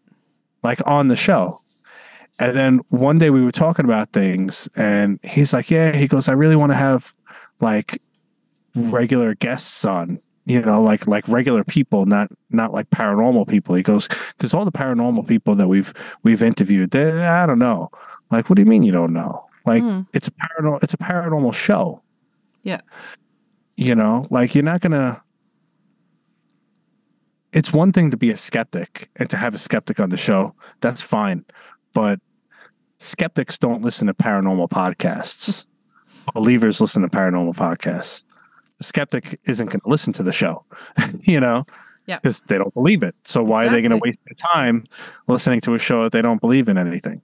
like on the show. And then one day we were talking about things and he's like, Yeah, he goes, I really want to have like regular guests on, you know, like like regular people, not not like paranormal people. He goes, because all the paranormal people that we've we've interviewed, they I don't know. Like, what do you mean you don't know? Like Hmm. it's a paranormal it's a paranormal show. Yeah. You know, like you're not gonna it's one thing to be a skeptic and to have a skeptic on the show. That's fine. But skeptics don't listen to paranormal podcasts. Believers listen to paranormal podcasts. The skeptic isn't going to listen to the show, you know, Yeah. because they don't believe it. So why are they going to waste their time listening to a show that they don't believe in anything?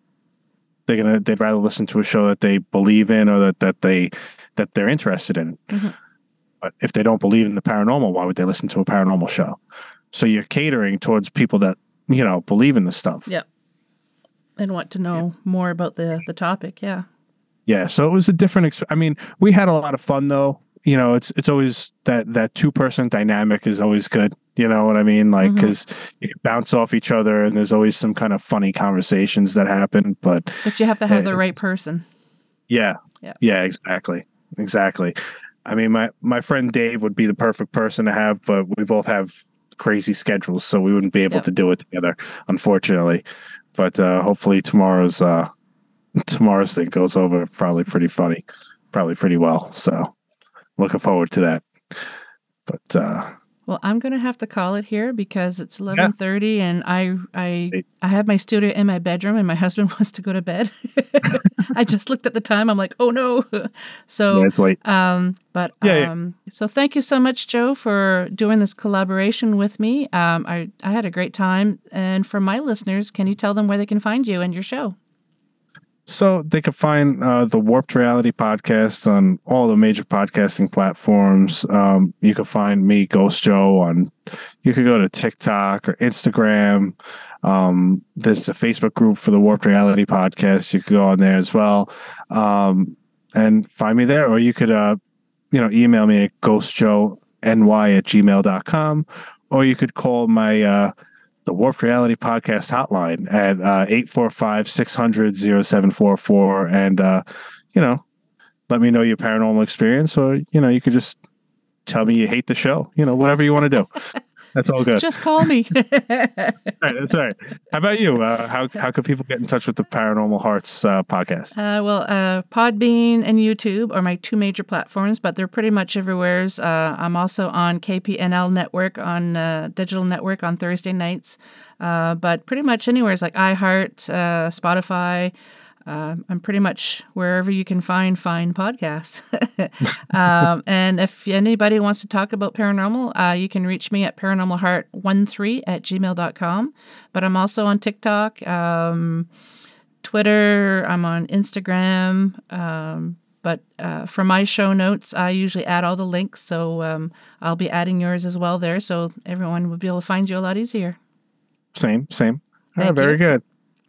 They're gonna they'd rather listen to a show that they believe in or that that they that they're interested in. Mhm. But if they don't believe in the paranormal, why would they listen to a paranormal show? So you're catering towards people that you know believe in the stuff. Yep. And want to know more about the the topic. Yeah. Yeah, so it was a different. Exp- I mean, we had a lot of fun though. You know, it's it's always that that two person dynamic is always good. You know what I mean? Like because you bounce off each other, and there's always some kind of funny conversations that happen. But But you have to have the Uh, right person. yeah, Yeah. yeah, exactly, exactly. I mean, my my friend Dave would be the perfect person to have, but we both have crazy schedules, so we wouldn't be able Yep. to do it together, unfortunately. But uh, hopefully tomorrow's uh, tomorrow's thing goes over probably pretty funny, probably pretty well. So looking forward to that. But uh, Well, I'm going to have to call it here because it's 11:30 and I I I have my studio in my bedroom and my husband wants to go to bed. I just looked at the time. I'm like, "Oh no." So yeah, it's late. Um, but Yeah, yeah. um, so thank you so much, Joe, for doing this collaboration with me. Um, I I had a great time, and for my listeners, can you tell them where they can find you and your show? So they can find uh, the Warped Reality podcast on all the major podcasting platforms. Um, you can find me, Ghost Joe, on. You could go to TikTok or Instagram. Um, there's a Facebook group for the Warped Reality podcast. You could go on there as well, um, and find me there. Or you could, uh, you know, email me at ghostjoeny at gmail.com. Or you could call my uh, the Warped Reality Podcast hotline at uh, 845 600 0744. And, uh, you know, let me know your paranormal experience, or, you know, you could just tell me you hate the show, you know, whatever you want to do. That's all good. Just call me. All right, that's all right. How about you? Uh, how, how can people get in touch with the Paranormal Hearts uh, podcast? Uh, well, uh, Podbean and YouTube are my two major platforms, but they're pretty much everywhere. Uh, I'm also on KPNL Network on uh, digital network on Thursday nights, uh, but pretty much anywhere like iHeart, uh, Spotify. Uh, I'm pretty much wherever you can find fine podcasts. um, and if anybody wants to talk about paranormal, uh, you can reach me at paranormalheart13 at gmail.com. But I'm also on TikTok. Um, Twitter, I'm on Instagram. Um, but uh, for my show notes, I usually add all the links. So um, I'll be adding yours as well there. So everyone will be able to find you a lot easier. Same, same. Thank very you. good.